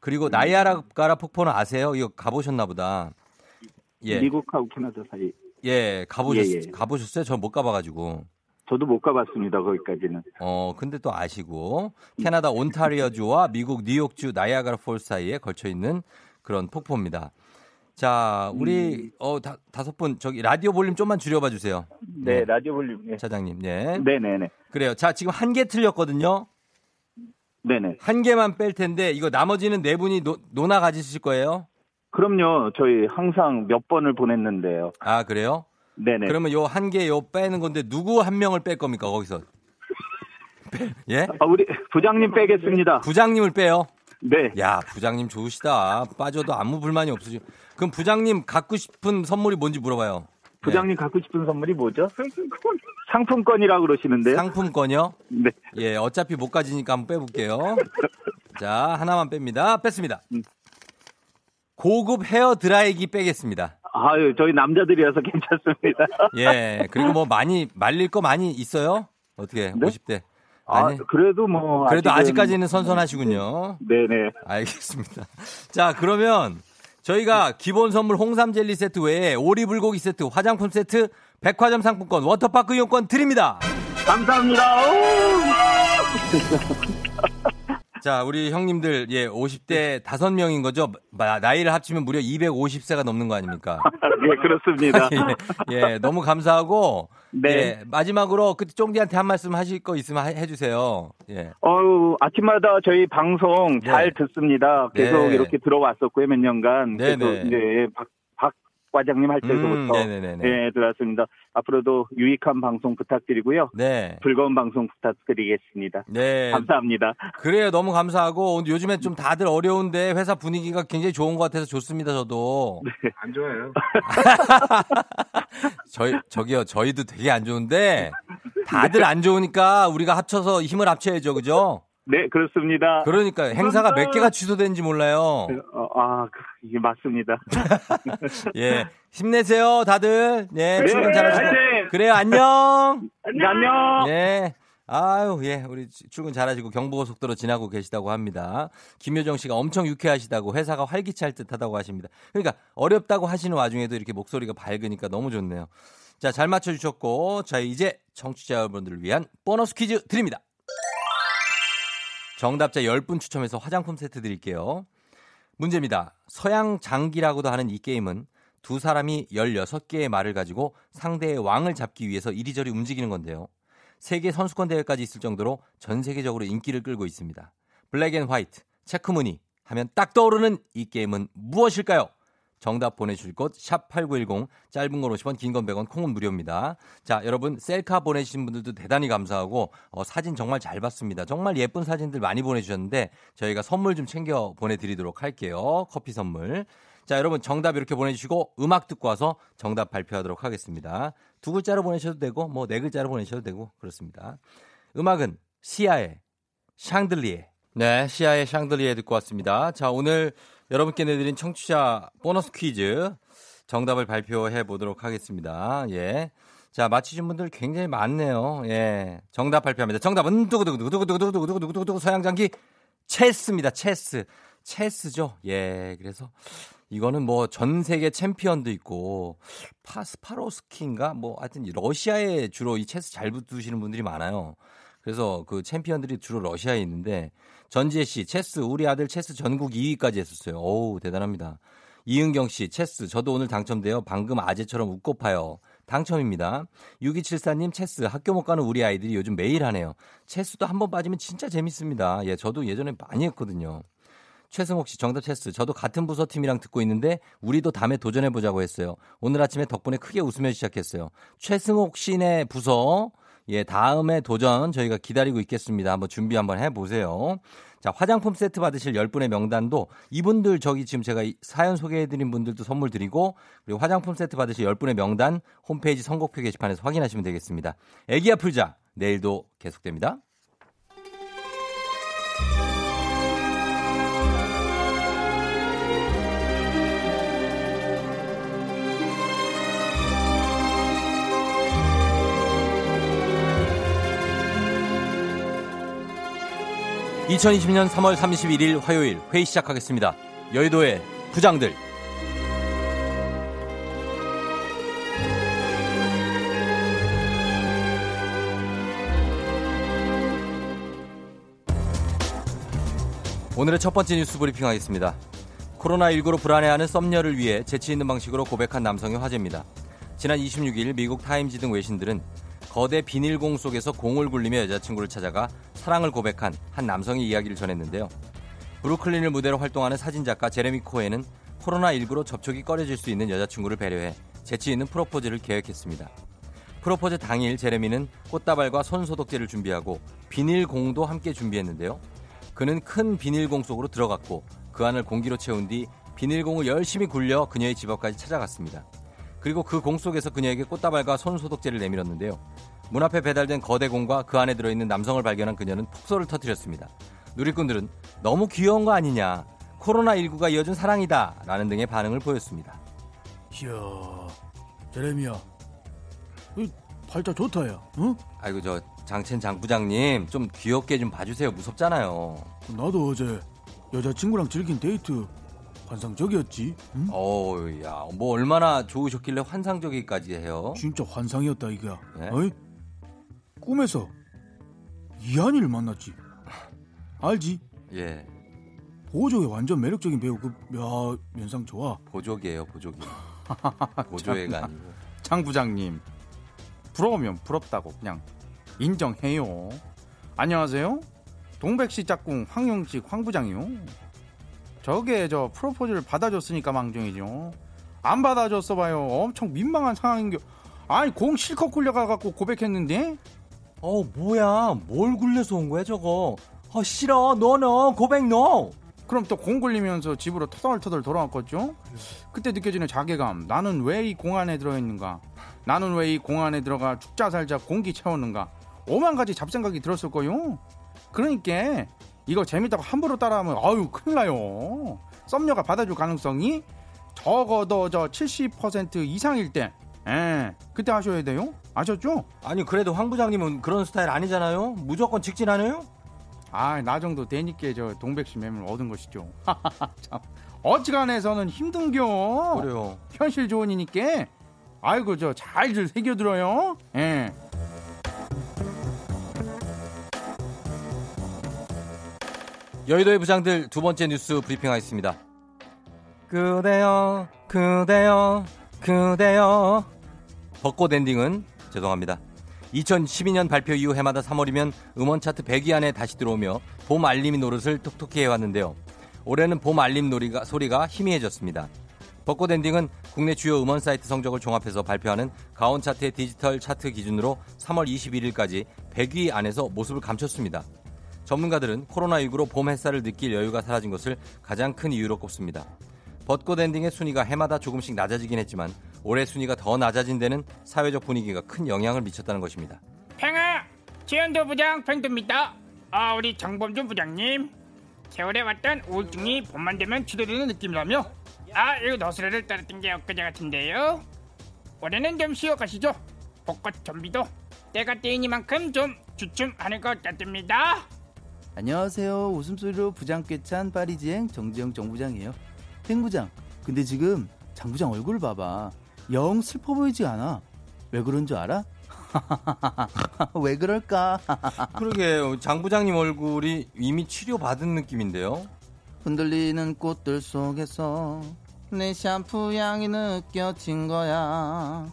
Speaker 1: 그리고 나이아가라 폭포는 아세요? 이거 가보셨나 보다. 예,
Speaker 5: 미국하고 캐나다 사이.
Speaker 1: 예, 가보셨,
Speaker 5: 예, 예.
Speaker 1: 가보셨어요? 저 못 가봐가지고.
Speaker 5: 저도 못 가봤습니다. 거기까지는.
Speaker 1: 어, 근데 또 아시고 캐나다 온타리오주와 미국 뉴욕주 나이아가라 Falls 사이에 걸쳐 있는 그런 폭포입니다. 자, 우리 어 다, 다섯 분 저기 라디오 볼륨 좀만 줄여봐 주세요.
Speaker 5: 네, 라디오 볼륨. 네.
Speaker 1: 차장님. 예.
Speaker 5: 네 네 네.
Speaker 1: 그래요. 자, 지금 한 개 틀렸거든요.
Speaker 5: 네 네.
Speaker 1: 한 개만 뺄 텐데 이거 나머지는 네 분이 노, 노나 가지실 거예요?
Speaker 5: 그럼요. 저희 항상 몇 번을 보냈는데요.
Speaker 1: 아, 그래요?
Speaker 5: 네 네.
Speaker 1: 그러면 요 한 개 요 빼는 건데 누구 한 명을 뺄 겁니까, 거기서? 빼- 예?
Speaker 5: 아, 우리 부장님 빼겠습니다.
Speaker 1: 부장님을 빼요.
Speaker 5: 네.
Speaker 1: 야, 부장님 좋으시다. 빠져도 아무 불만이 없으시. 그럼 부장님 갖고 싶은 선물이 뭔지 물어봐요.
Speaker 5: 부장님 갖고 싶은 선물이 뭐죠? 상품권이라고 그러시는데요.
Speaker 1: 네. 상품권이요?
Speaker 5: 네.
Speaker 1: 예, 어차피 못 가지니까 한번 빼볼게요. 자, 하나만 뺍니다. 뺐습니다.
Speaker 5: 음.
Speaker 1: 고급 헤어 드라이기 빼겠습니다.
Speaker 5: 아유, 저희 남자들이어서 괜찮습니다.
Speaker 1: 예, 그리고 뭐 많이 말릴 거 많이 있어요? 어떻게,
Speaker 5: 네?
Speaker 1: 50대.
Speaker 5: 아,
Speaker 1: 아니,
Speaker 5: 그래도 뭐.
Speaker 1: 그래도
Speaker 5: 아직은-
Speaker 1: 아직까지는 선선하시군요.
Speaker 5: 네네.
Speaker 1: 알겠습니다. 자, 그러면 저희가 기본 선물 홍삼 젤리 세트 외에 오리 불고기 세트, 화장품 세트, 백화점 상품권, 워터파크 이용권 드립니다.
Speaker 5: 감사합니다. 오!
Speaker 1: 자, 우리 형님들 예, 50대 다섯 명인 거죠? 마- 나이를 합치면 무려 250세가 넘는 거 아닙니까?
Speaker 5: 예, 그렇습니다.
Speaker 1: 예, 예, 너무 감사하고
Speaker 5: 네.
Speaker 1: 예, 마지막으로 그 쫑디한테 한 말씀 하실 거 있으면 하- 해주세요. 예.
Speaker 5: 어우, 아침마다 저희 방송
Speaker 1: 네.
Speaker 5: 잘 듣습니다. 계속
Speaker 1: 네.
Speaker 5: 이렇게 들어왔었고요, 몇 년간.
Speaker 1: 네,
Speaker 5: 계속
Speaker 1: 네.
Speaker 5: 이제 과장님 할
Speaker 1: 음,
Speaker 5: 때부터.
Speaker 1: 네네네네.
Speaker 5: 예, 들어왔습니다. 앞으로도 유익한 방송 부탁드리고요.
Speaker 1: 네.
Speaker 5: 즐거운 방송 부탁드리겠습니다.
Speaker 1: 네.
Speaker 5: 감사합니다.
Speaker 1: 그래요. 너무 감사하고 요즘에 좀 다들 어려운데 회사 분위기가 굉장히 좋은 것 같아서 좋습니다. 저도.
Speaker 6: 안 좋아요.
Speaker 1: 저희 저기요. 저희도 되게 안 좋은데 다들 안 좋으니까 우리가 합쳐서 힘을 합쳐야죠. 그죠?
Speaker 5: 네, 그렇습니다.
Speaker 1: 그러니까 행사가 몇 개가 취소된지 몰라요.
Speaker 5: 어, 아, 그, 이게 맞습니다.
Speaker 1: 예. 힘내세요, 다들. 예,
Speaker 5: 네,
Speaker 1: 출근 잘하시고.
Speaker 5: 화이팅!
Speaker 1: 그래요, 안녕.
Speaker 5: 안녕!
Speaker 1: 예. 아유, 예. 우리 출근 잘하시고 경부고속도로 지나고 계시다고 합니다. 김효정 씨가 엄청 유쾌하시다고 회사가 활기찰 듯 하다고 하십니다. 그러니까 어렵다고 하시는 와중에도 이렇게 목소리가 밝으니까 너무 좋네요. 자, 잘 맞춰주셨고, 자, 이제 청취자 여러분들을 위한 보너스 퀴즈 드립니다. 정답자 10분 추첨해서 화장품 세트 드릴게요. 문제입니다. 서양 장기라고도 하는 이 게임은 두 사람이 16개의 말을 가지고 상대의 왕을 잡기 위해서 이리저리 움직이는 건데요. 세계 선수권 대회까지 있을 정도로 전 세계적으로 인기를 끌고 있습니다. black and white, 체크무늬 하면 딱 떠오르는 이 게임은 무엇일까요? 정답 보내주실 곳 샵 8910 짧은 건 50원 긴 건 100원 콩은 무료입니다. 자 여러분 셀카 보내주신 분들도 대단히 감사하고 어, 사진 정말 잘 봤습니다. 정말 예쁜 사진들 많이 보내주셨는데 저희가 선물 좀 챙겨 보내드리도록 할게요. 커피 선물. 자 여러분 정답 이렇게 보내주시고 음악 듣고 와서 정답 발표하도록 하겠습니다. 두 글자로 보내셔도 되고 뭐 네 글자로 보내셔도 되고 그렇습니다. 음악은 시아의 샹들리에 네 시아의 샹들리에 듣고 왔습니다. 자 오늘 여러분께 내드린 청취자 보너스 퀴즈 정답을 발표해 보도록 하겠습니다. 예. 자, 맞히신 분들 굉장히 많네요. 예. 정답 발표합니다. 정답은 두구두구두구두구두구두구두구두구두구 서양장기 체스입니다. 체스. 체스죠. 예. 그래서 이거는 뭐 전 세계 챔피언도 있고 파스파로스키인가 뭐 하여튼 러시아에 주로 이 체스 잘 두시는 분들이 많아요. 그래서 그 챔피언들이 주로 러시아에 있는데 전지혜 씨 체스 우리 아들 체스 전국 2위까지 했었어요. 어우 대단합니다. 이은경 씨 체스 저도 오늘 당첨돼요. 방금 아재처럼 웃고 파요. 당첨입니다. 6274님 체스 학교 못 가는 우리 아이들이 요즘 매일 하네요. 체스도 한번 빠지면 진짜 재밌습니다. 예, 저도 예전에 많이 했거든요. 최승옥 씨 정답 체스. 저도 같은 부서 팀이랑 듣고 있는데 우리도 다음에 도전해 보자고 했어요. 오늘 아침에 덕분에 크게 웃으며 시작했어요. 최승옥 씨네 부서 예, 다음에 도전 저희가 기다리고 있겠습니다. 한번 준비 한번 해 보세요. 자, 화장품 세트 받으실 10분의 명단도 이분들 저기 지금 제가 사연 소개해 드린 분들도 선물 드리고 그리고 화장품 세트 받으실 10분의 명단 홈페이지 선곡표 게시판에서 확인하시면 되겠습니다. 애기야 풀자. 내일도 계속됩니다. 2020년 3월 31일 화요일 회의 시작하겠습니다. 여의도의 부장들. 오늘의 첫 번째 뉴스 브리핑 하겠습니다. 코로나19로 불안해하는 썸녀를 위해 재치 있는 방식으로 고백한 남성의 화제입니다. 지난 26일 미국 타임지 등 외신들은 거대 비닐공 속에서 공을 굴리며 여자친구를 찾아가 사랑을 고백한 한 남성의 이야기를 전했는데요. 브루클린을 무대로 활동하는 사진작가 제레미 코에는 코로나19로 접촉이 꺼려질 수 있는 여자친구를 배려해 재치 있는 프로포즈를 계획했습니다. 프로포즈 당일 제레미는 꽃다발과 손 소독제를 준비하고 비닐공도 함께 준비했는데요. 그는 큰 비닐공 속으로 들어갔고 그 안을 공기로 채운 뒤 비닐공을 열심히 굴려 그녀의 집 앞까지 찾아갔습니다. 그리고 그 공 속에서 그녀에게 꽃다발과 손소독제를 내밀었는데요. 문 앞에 배달된 거대 공과 그 안에 들어있는 남성을 발견한 그녀는 폭소를 터뜨렸습니다. 누리꾼들은 너무 귀여운 거 아니냐. 코로나19가 이어준 사랑이다. 라는 등의 반응을 보였습니다.
Speaker 6: 이야, 제레미야. 팔자 좋다, 야. 응?
Speaker 1: 아이고, 저, 장첸 장부장님, 좀 귀엽게 좀 봐주세요. 무섭잖아요.
Speaker 6: 나도 어제 여자친구랑 즐긴 데이트 환상적이었지. 응?
Speaker 1: 어우, 야, 뭐 얼마나 좋으셨길래 환상적이까지 해요?
Speaker 6: 진짜 환상이었다 이거야.
Speaker 1: 네?
Speaker 6: 어이? 꿈에서 이한이를 만났지. 알지?
Speaker 1: 예,
Speaker 6: 보조의 완전 매력적인 배우 그, 야, 면상 좋아.
Speaker 1: 보조개예요, 보조개. 보조개가 아니고.
Speaker 7: 장 부장님 부러우면 부럽다고 그냥 인정해요. 안녕하세요. 동백시 짝꿍 황용식 황 부장이요. 저게 저 프로포즈를 받아줬으니까 망정이죠. 안 받아줬어 봐요. 엄청 민망한 상황인겨. 아니 공 실컷 굴려가갖고 고백했는데
Speaker 1: 어, 뭐야. 뭘 굴려서 온 거야, 저거. 어, 싫어. 너는 고백 너.
Speaker 7: 그럼 또 공 굴리면서 집으로 터덜터덜 돌아왔겠죠? 그때 느껴지는 자괴감. 나는 왜 이 공 안에 들어있는가? 나는 왜 이 공 안에 들어가 죽자 살자 공기 채웠는가? 오만 가지 잡생각이 들었을 거요. 그러니까 이거 재밌다고 함부로 따라하면 아유 큰일 나요. 썸녀가 받아줄 가능성이 적어도 저 70% 이상일 때, 예, 그때 하셔야 돼요. 아셨죠?
Speaker 1: 아니, 그래도 황 부장님은 그런 스타일 아니잖아요? 무조건 직진하네요?
Speaker 7: 아, 나 정도 되니까 저 동백씨 맴을 얻은 것이죠. 참, 어지간해서는 힘든겨.
Speaker 1: 그래요.
Speaker 7: 현실 조언이니까 아이고 저 잘들 새겨들어요. 예.
Speaker 1: 여의도의 부장들 두 번째 뉴스 브리핑 하겠습니다. 그대여 그대여 그대여 벚꽃 엔딩은 죄송합니다. 2012년 발표 이후 해마다 3월이면 음원 차트 100위 안에 다시 들어오며 봄 알림이 노릇을 톡톡히 해왔는데요. 올해는 봄 알림 놀이가, 소리가 희미해졌습니다. 벚꽃 엔딩은 국내 주요 음원 사이트 성적을 종합해서 발표하는 가온 차트의 디지털 차트 기준으로 3월 21일까지 100위 안에서 모습을 감췄습니다. 전문가들은 코로나19로 봄 햇살을 느낄 여유가 사라진 것을 가장 큰 이유로 꼽습니다. 벚꽃 엔딩의 순위가 해마다 조금씩 낮아지긴 했지만 올해 순위가 더 낮아진 데는 사회적 분위기가 큰 영향을 미쳤다는 것입니다.
Speaker 8: 팽아 지연도 부장 팽도입니다. 아 우리 장범준 부장님. 세월에 왔던 우울증이 봄만 되면 치료되는 느낌이라며? 아 이거 너스레를 따랐던 게 엊그제 같은데요. 올해는 좀 쉬어 가시죠. 벚꽃 좀비도 때가 때이니만큼 좀 주춤하는 것 같습니다
Speaker 6: 안녕하세요. 웃음소리로 부장 꿰찬 파리지행 정지영 정부장이에요. 행 부장. 근데 지금 장 부장 얼굴 봐봐. 영 슬퍼 보이지 않아. 왜 그런 줄 알아? 왜 그럴까?
Speaker 1: 그러게 장 부장님 얼굴이 이미 치료받은 느낌인데요.
Speaker 6: 흔들리는 꽃들 속에서 내 샴푸 향이 느껴진 거야.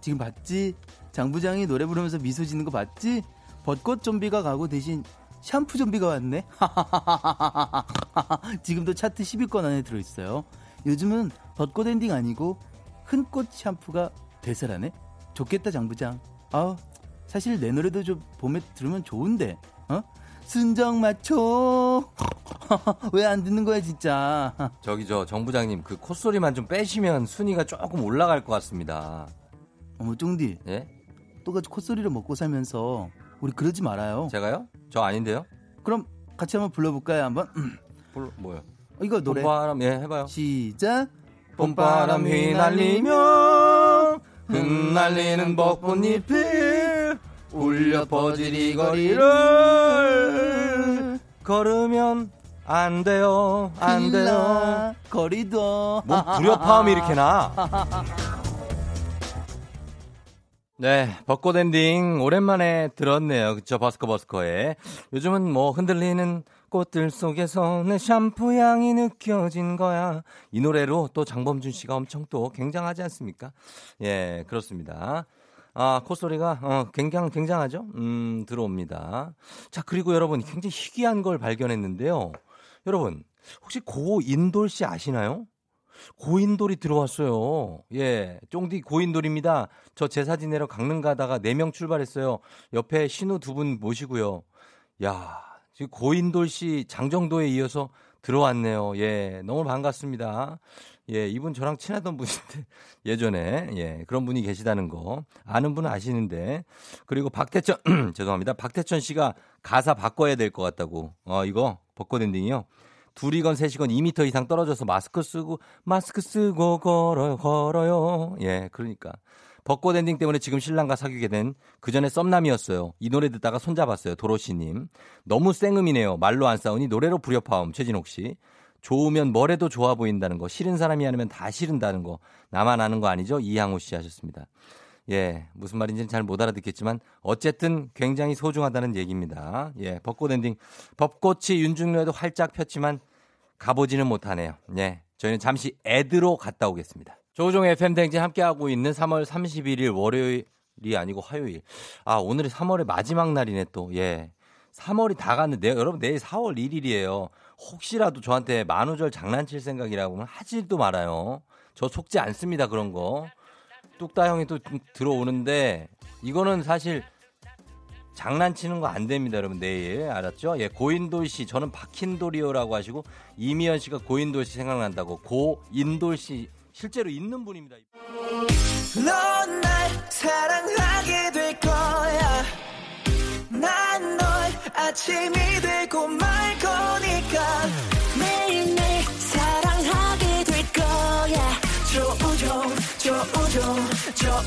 Speaker 6: 지금 봤지? 장 부장이 노래 부르면서 미소 짓는 거 봤지? 벚꽃 좀비가 가고 대신 샴푸 좀비가 왔네. 지금도 차트 10위권 안에 들어있어요. 요즘은 벚꽃 엔딩 아니고 흔꽃 샴푸가 대세라네. 좋겠다 장 부장. 아, 사실 내 노래도 좀 봄에 들으면 좋은데. 어? 순정 맞춰. 왜 안 듣는 거야 진짜.
Speaker 1: 저기 저 정 부장님 그 콧소리만 좀 빼시면 순위가 조금 올라갈 것 같습니다.
Speaker 6: 어머 쫑디,
Speaker 1: 예?
Speaker 6: 똑같이 콧소리를 먹고 살면서 우리 그러지 말아요.
Speaker 1: 제가요? 저 아닌데요?
Speaker 6: 그럼 같이 한번 불러볼까요 한번?
Speaker 1: 불 뭐요?
Speaker 6: 어, 이거 노래
Speaker 1: 봄바람 예 해봐요.
Speaker 6: 시작.
Speaker 1: 봄바람 휘날리며 흩날리는 벚꽃잎을 울려 이 거리를 걸으면 안 돼요 안 돼요
Speaker 6: 거리도.
Speaker 1: 뭐 불협화음이 이렇게 나 네, 벚꽃 엔딩 오랜만에 들었네요. 그쵸, 버스커 버스커의. 요즘은 뭐 흔들리는 꽃들 속에서 내 샴푸 향이 느껴진 거야. 이 노래로 또 장범준 씨가 엄청 또 굉장하지 않습니까? 예, 그렇습니다. 아, 콧소리가, 어, 굉장, 굉장하죠? 음, 들어옵니다. 자, 그리고 여러분, 굉장히 희귀한 걸 발견했는데요. 여러분, 혹시 고 인돌 씨 아시나요? 고인돌이 들어왔어요. 예, 쫑디 고인돌입니다. 저 제 사진 내러 강릉 가다가 4명 출발했어요. 옆에 신우 두 분 모시고요. 야, 지금 고인돌 씨 장정도에 이어서 들어왔네요. 예, 너무 반갑습니다. 예, 이분 저랑 친하던 분인데 예전에 예, 그런 분이 계시다는 거 아는 분은 아시는데 그리고 박태천 죄송합니다. 박태천 씨가 가사 바꿔야 될 것 같다고. 어, 이거 벚꽃 엔딩이요. 둘이건 셋이건 2미터 이상 떨어져서 마스크 쓰고 마스크 쓰고 걸어요 걸어요. 예 그러니까. 벚꽃 엔딩 때문에 지금 신랑과 사귀게 된 그 전에 썸남이었어요. 이 노래 듣다가 손잡았어요 도로시님. 너무 생음이네요. 말로 안 싸우니 노래로 불협화음 최진옥 씨. 좋으면 뭐래도 좋아 보인다는 거 싫은 사람이 아니면 다 싫은다는 거 나만 아는 거 아니죠? 이향우 씨 하셨습니다 예, 무슨 말인지는 잘 못 알아듣겠지만 어쨌든 굉장히 소중하다는 얘기입니다. 예, 벚꽃 엔딩. 벚꽃이 윤중로에도 활짝 폈지만 가보지는 못하네요. 예, 저희는 잠시 애드로 갔다 오겠습니다. 조종의 FM 댕진 함께하고 있는 3월 31일 월요일이 아니고 화요일. 아, 오늘이 3월의 마지막 날이네 또. 예. 3월이 다 갔는데 여러분 내일 4월 1일이에요. 혹시라도 저한테 만우절 장난칠 생각이라고 하면 하지도 말아요. 저 속지 않습니다 그런 거. 뚝따 형이 또 들어오는데 이거는 사실 장난치는 거 안 됩니다, 여러분. 내일 알았죠? 예, 고인돌 씨 저는 박힌돌이요라고 하시고 이미연 씨가 고인돌 씨 생각난다고 고인돌 씨 실제로 있는 분입니다.
Speaker 9: 넌 날 사랑하게 될 거야 난 널 아침이 되고 말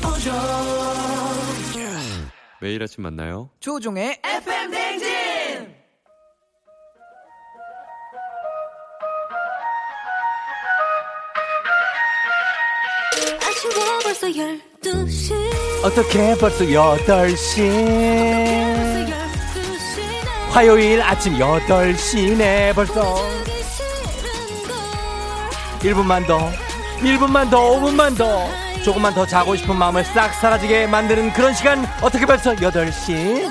Speaker 9: 조우종
Speaker 10: 매일 아침 만나요.
Speaker 9: 조종의 FM 댕진!
Speaker 4: 아쉬워 벌써 12시.
Speaker 1: 어떻게 벌써 8시
Speaker 4: 벌써 12시네
Speaker 1: 화요일 아침 8시네 벌써.
Speaker 4: 보기 싫은걸.
Speaker 1: 1분만 더 1분만 더 5분만 더. 조금만 더 자고 싶은 마음을 싹 사라지게 만드는 그런 시간. 어떻게 벌써 8시?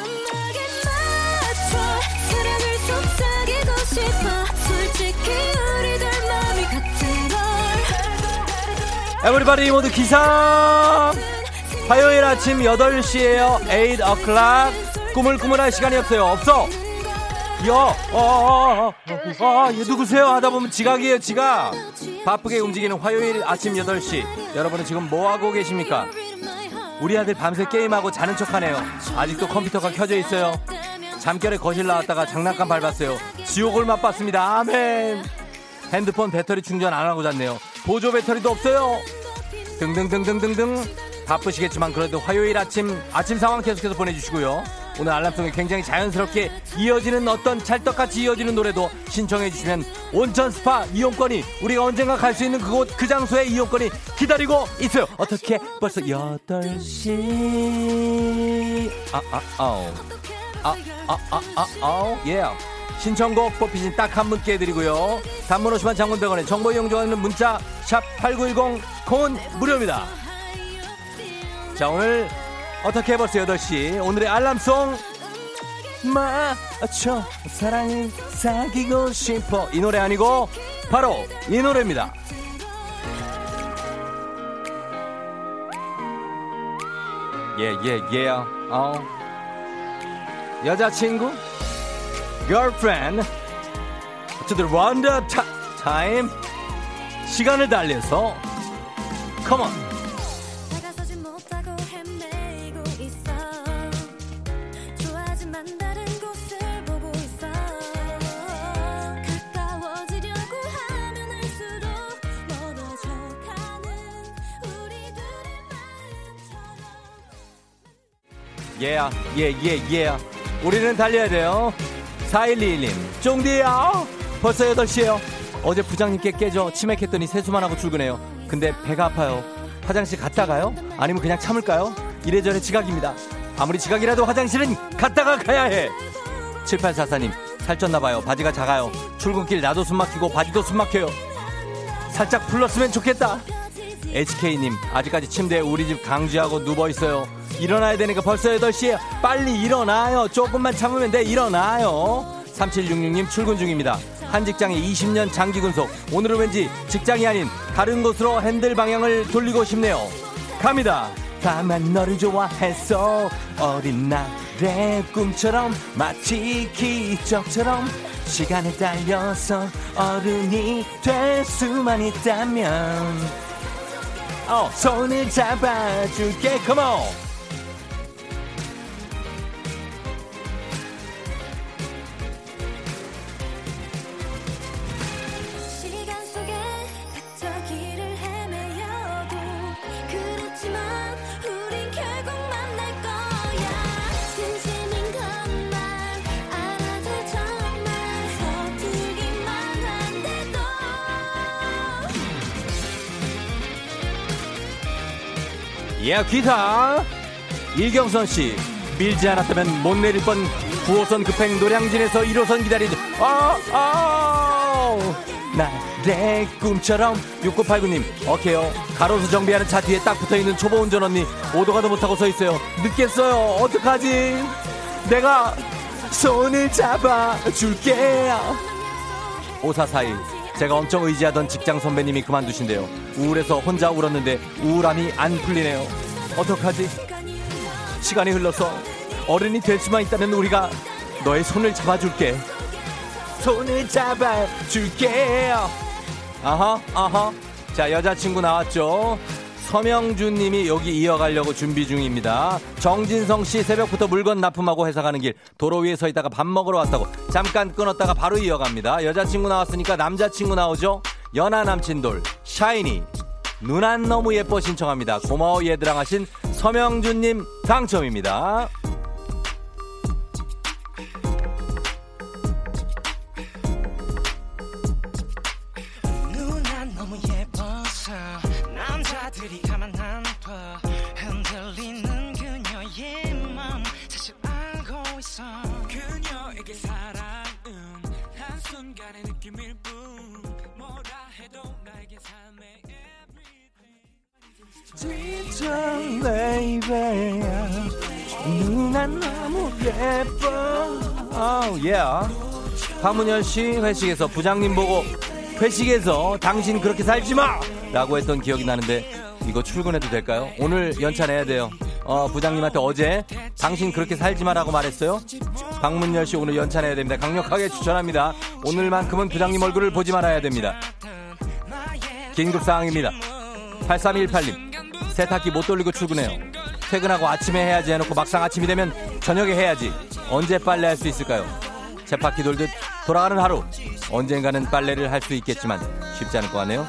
Speaker 4: 사랑을 속삭이고 싶어 솔직히 우리들 마음이 같은 걸
Speaker 1: 에브리바디 모두 기상! 화요일 아침 8시에요. 8 o'clock. 꾸물꾸물할 시간이 없어요. 없어 여, 어, 어, 어, 어, 얘 누구세요? 하다 보면 지각이에요, 지각. 바쁘게 움직이는 화요일 아침 8시. 여러분은 지금 뭐 하고 계십니까? 우리 아들 밤새 게임하고 자는 척 하네요. 아직도 컴퓨터가 켜져 있어요. 잠결에 거실 나왔다가 장난감 밟았어요. 지옥을 맛봤습니다. 아멘. 핸드폰 배터리 충전 안 하고 잤네요. 보조 배터리도 없어요. 등등등등등등. 바쁘시겠지만 그래도 화요일 아침 아침 상황 계속해서 보내주시고요. 오늘 알람송에 굉장히 자연스럽게 이어지는 어떤 찰떡같이 이어지는 노래도 신청해 주시면 온천 스파 이용권이 우리가 언젠가 갈 수 있는 그곳 그 장소에 이용권이 기다리고 있어요. 어떻게 벌써 8시 아, 아, 아우. 아, 아, 아, 아, 아우. 예. 신청곡 뽑히신 딱 한 분께 해드리고요. 단문 50원 장문병원에 정보 이용료는 문자 샵 8910 콘 무료입니다. 자 오늘 어떻게 벌써 8시? 오늘의 알람송. 맞춰 사랑을 사귀고 싶어. 이 노래 아니고 바로 이 노래입니다. 예예 예 어. 여자친구? Girlfriend. To the wonder ti- time. 시간을 달려서. Come on 예야 예예 예 우리는 달려야 돼요. 4121님 쫑디야. 벌써 8시에요. 어제 부장님께 깨져 치맥했더니 세수만 하고 출근해요. 근데 배가 아파요. 화장실 갔다 가요? 아니면 그냥 참을까요? 이래저래 지각입니다. 아무리 지각이라도 화장실은 갔다가 가야 해. 7844님 살쪘나봐요. 바지가 작아요. 출근길 나도 숨 막히고 바지도 숨 막혀요. 살짝 풀렀으면 좋겠다 HK님 아직까지 침대에 우리 집 강쥐하고 누워있어요. 일어나야 되니까 벌써 8시에 빨리 일어나요. 조금만 참으면 돼. 일어나요. 3766님 출근 중입니다. 한 직장에 20년 장기 근속. 오늘은 왠지 직장이 아닌 다른 곳으로 핸들 방향을 돌리고 싶네요. 갑니다. 다만 너를 좋아했어 어린 날의 꿈처럼 마치 기적처럼 시간을 달려서 어른이 될 수만 있다면 어, 손을 잡아줄게, come. 예, 기타. 이경선 씨. 밀지 않았다면 못 내릴 뻔 9호선 급행 노량진에서 1호선 기다리죠. 아, 아, 나의 꿈처럼 6989님 오케이요 가로수 정비하는 차 뒤에 딱 붙어있는 초보 운전 언니 오도 가도 못하고 서 있어요 늦겠어요 어떡하지 내가 손을 잡아줄게요 5442 제가 엄청 의지하던 직장 선배님이 그만두신대요. 우울해서 혼자 울었는데 우울함이 안 풀리네요. 어떡하지? 시간이 흘러서 어른이 될 수만 있다면 우리가 너의 손을 잡아줄게. 손을 잡아줄게 아하 아하. 자 여자친구 나왔죠 서명준 님이 여기 이어가려고 준비 중입니다. 정진성 씨 새벽부터 물건 납품하고 회사 가는 길 도로 위에 서 있다가 밥 먹으러 왔다고 잠깐 끊었다가 바로 이어갑니다. 여자친구 나왔으니까 남자친구 나오죠. 연하 남친돌 샤이니 눈안 너무 예뻐 신청합니다. 고마워 얘들아 하신 서명준 님 당첨입니다. 베이베야 누난 너무 예뻐 아우 예 황문현 씨 회식에서 부장님 보고 회식에서 당신 그렇게 살지 마! 라고 했던 기억이 나는데 이거 출근해도 될까요? 오늘 연차 내야 돼요. 어, 부장님한테 어제 당신 그렇게 살지 마라고 말했어요. 박문열 씨 오늘 연차 내야 됩니다. 강력하게 추천합니다. 오늘만큼은 부장님 얼굴을 보지 말아야 됩니다. 긴급 사항입니다. 8318님 세탁기 못 돌리고 출근해요. 퇴근하고 아침에 해야지 해놓고 막상 아침이 되면 저녁에 해야지. 언제 빨래할 수 있을까요? 세탁기 돌듯 돌아가는 하루. 언젠가는 빨래를 할 수 있겠지만 쉽지 않을 것 같네요.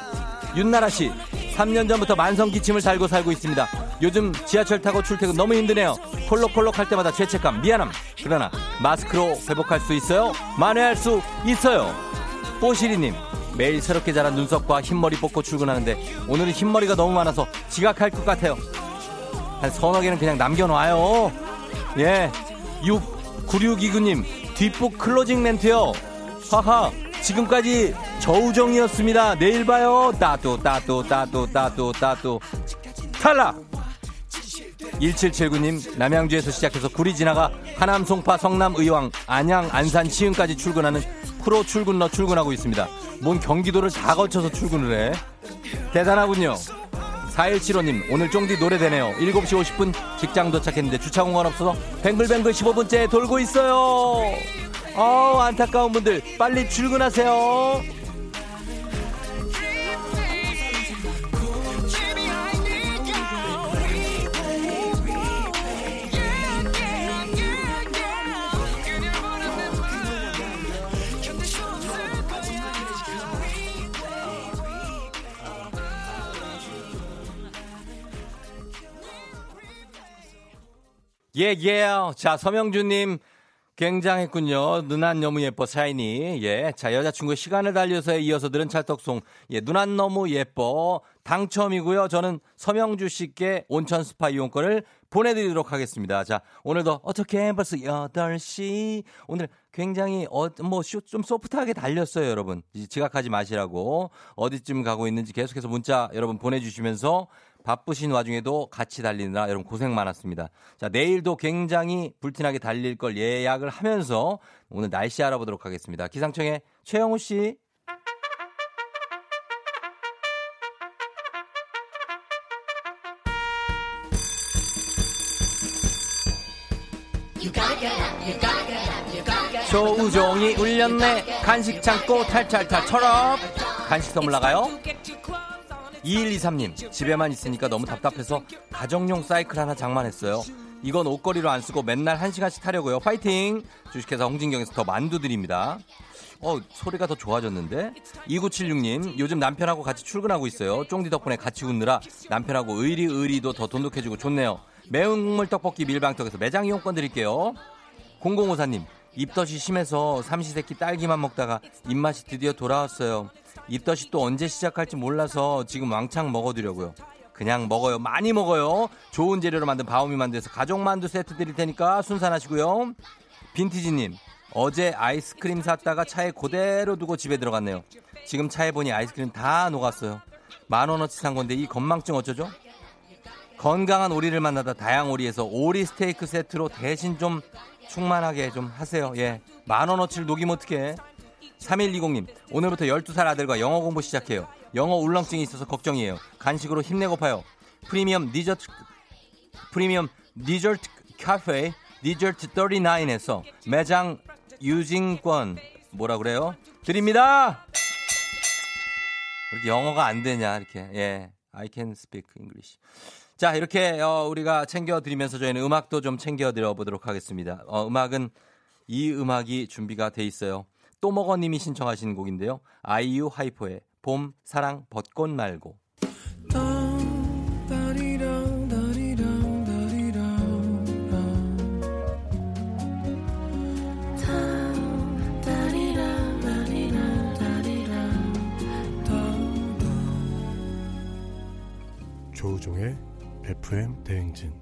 Speaker 1: 윤나라 씨, 3년 전부터 만성 기침을 살고 살고 있습니다. 요즘 지하철 타고 출퇴근 너무 힘드네요. 콜록콜록 할 때마다 죄책감, 미안함. 그러나 마스크로 회복할 수 있어요? 만회할 수 있어요. 뽀시리님, 매일 새롭게 자란 눈썹과 흰머리 뽑고 출근하는데 오늘은 흰머리가 너무 많아서 지각할 것 같아요. 한 서너 개는 그냥 남겨놔요. 예. 6, 9629님, 뒷북 클로징 멘트요. 하하, 지금까지 저우정이었습니다. 내일 봐요. 따뚜, 따뚜, 따뚜, 따뚜, 따뚜. 탈락! 1779님, 남양주에서 시작해서 구리 지나가 하남, 송파, 성남, 의왕, 안양, 안산, 시흥까지 출근하는 프로 출근러 출근하고 있습니다. 뭔 경기도를 다 거쳐서 출근을 해. 대단하군요. 4175님, 오늘 쫑디 노래 되네요. 7시 50분 직장 도착했는데 주차 공간 없어서 뱅글뱅글 15분째 돌고 있어요. 어 안타까운 분들, 빨리 출근하세요. 예, 예. 자, 서명주님, 굉장했군요. 누난 너무 예뻐, 샤이니. 예. 자, 여자친구의 시간을 달려서에 이어서 들은 찰떡송. 예, 누난 너무 예뻐. 당첨이고요. 저는 서명주 씨께 온천 스파 이용권을 보내드리도록 하겠습니다. 자, 오늘도 어떻게 벌써 8시. 오늘 굉장히, 어, 뭐, 쇼, 좀 소프트하게 달렸어요, 여러분. 지각하지 마시라고. 어디쯤 가고 있는지 계속해서 문자 여러분 보내주시면서 바쁘신 와중에도 같이 달리느라 여러분 고생 많았습니다. 자, 내일도 굉장히 불티나게 달릴 걸 예약을 하면서 오늘 날씨 알아보도록 하겠습니다. 기상청의 최영우 씨. 조우종이 울렸네 간식 창고 탈탈탈 철업 간식 선물 나가요 2123님 집에만 있으니까 너무 답답해서 가정용 사이클 하나 장만했어요. 이건 옷걸이로 안 쓰고 맨날 한 시간씩 타려고요. 파이팅! 주식회사 홍진경에서 더 만두 드립니다. 어 소리가 더 좋아졌는데? 2976님 요즘 남편하고 같이 출근하고 있어요. 쫑디 덕분에 같이 웃느라 남편하고 의리 의리도 더 돈독해지고 좋네요. 매운 국물 떡볶이 밀방떡에서 매장 이용권 드릴게요. 0054님 입덧이 심해서 삼시세끼 딸기만 먹다가 입맛이 드디어 돌아왔어요. 입덧이 또 언제 시작할지 몰라서 지금 왕창 먹어두려고요. 그냥 먹어요. 많이 먹어요. 좋은 재료로 만든 바오미 만두에서 가족 만두 세트 드릴 테니까 순산하시고요. 빈티지님 어제 아이스크림 샀다가 차에 그대로 두고 집에 들어갔네요. 지금 차에 보니 아이스크림 다 녹았어요. 만 원어치 산 건데 이 건망증 어쩌죠? 건강한 오리를 만나다 다양 오리에서 오리 스테이크 세트로 대신 좀 충만하게 좀 하세요. 예. 만 원어치를 녹이면 어떡해. 3120님, 오늘부터 12살 아들과 영어 공부 시작해요. 영어 울렁증이 있어서 걱정이에요. 간식으로 힘내고파요. 프리미엄 디저트, 프리미엄 디저트 카페, 디저트 39에서 매장 유징권, 뭐라 그래요? 드립니다! 이렇게 영어가 안 되냐, 이렇게. 예. I can speak English. 자, 이렇게 어, 우리가 챙겨드리면서 저희는 음악도 좀 챙겨드려 보도록 하겠습니다. 어, 음악은 이 음악이 준비가 돼 있어요. 또먹어님이 신청하신 곡인데요. 아이유 하이포의 봄, 사랑, 벚꽃 말고.
Speaker 10: 조우종의 FM 대행진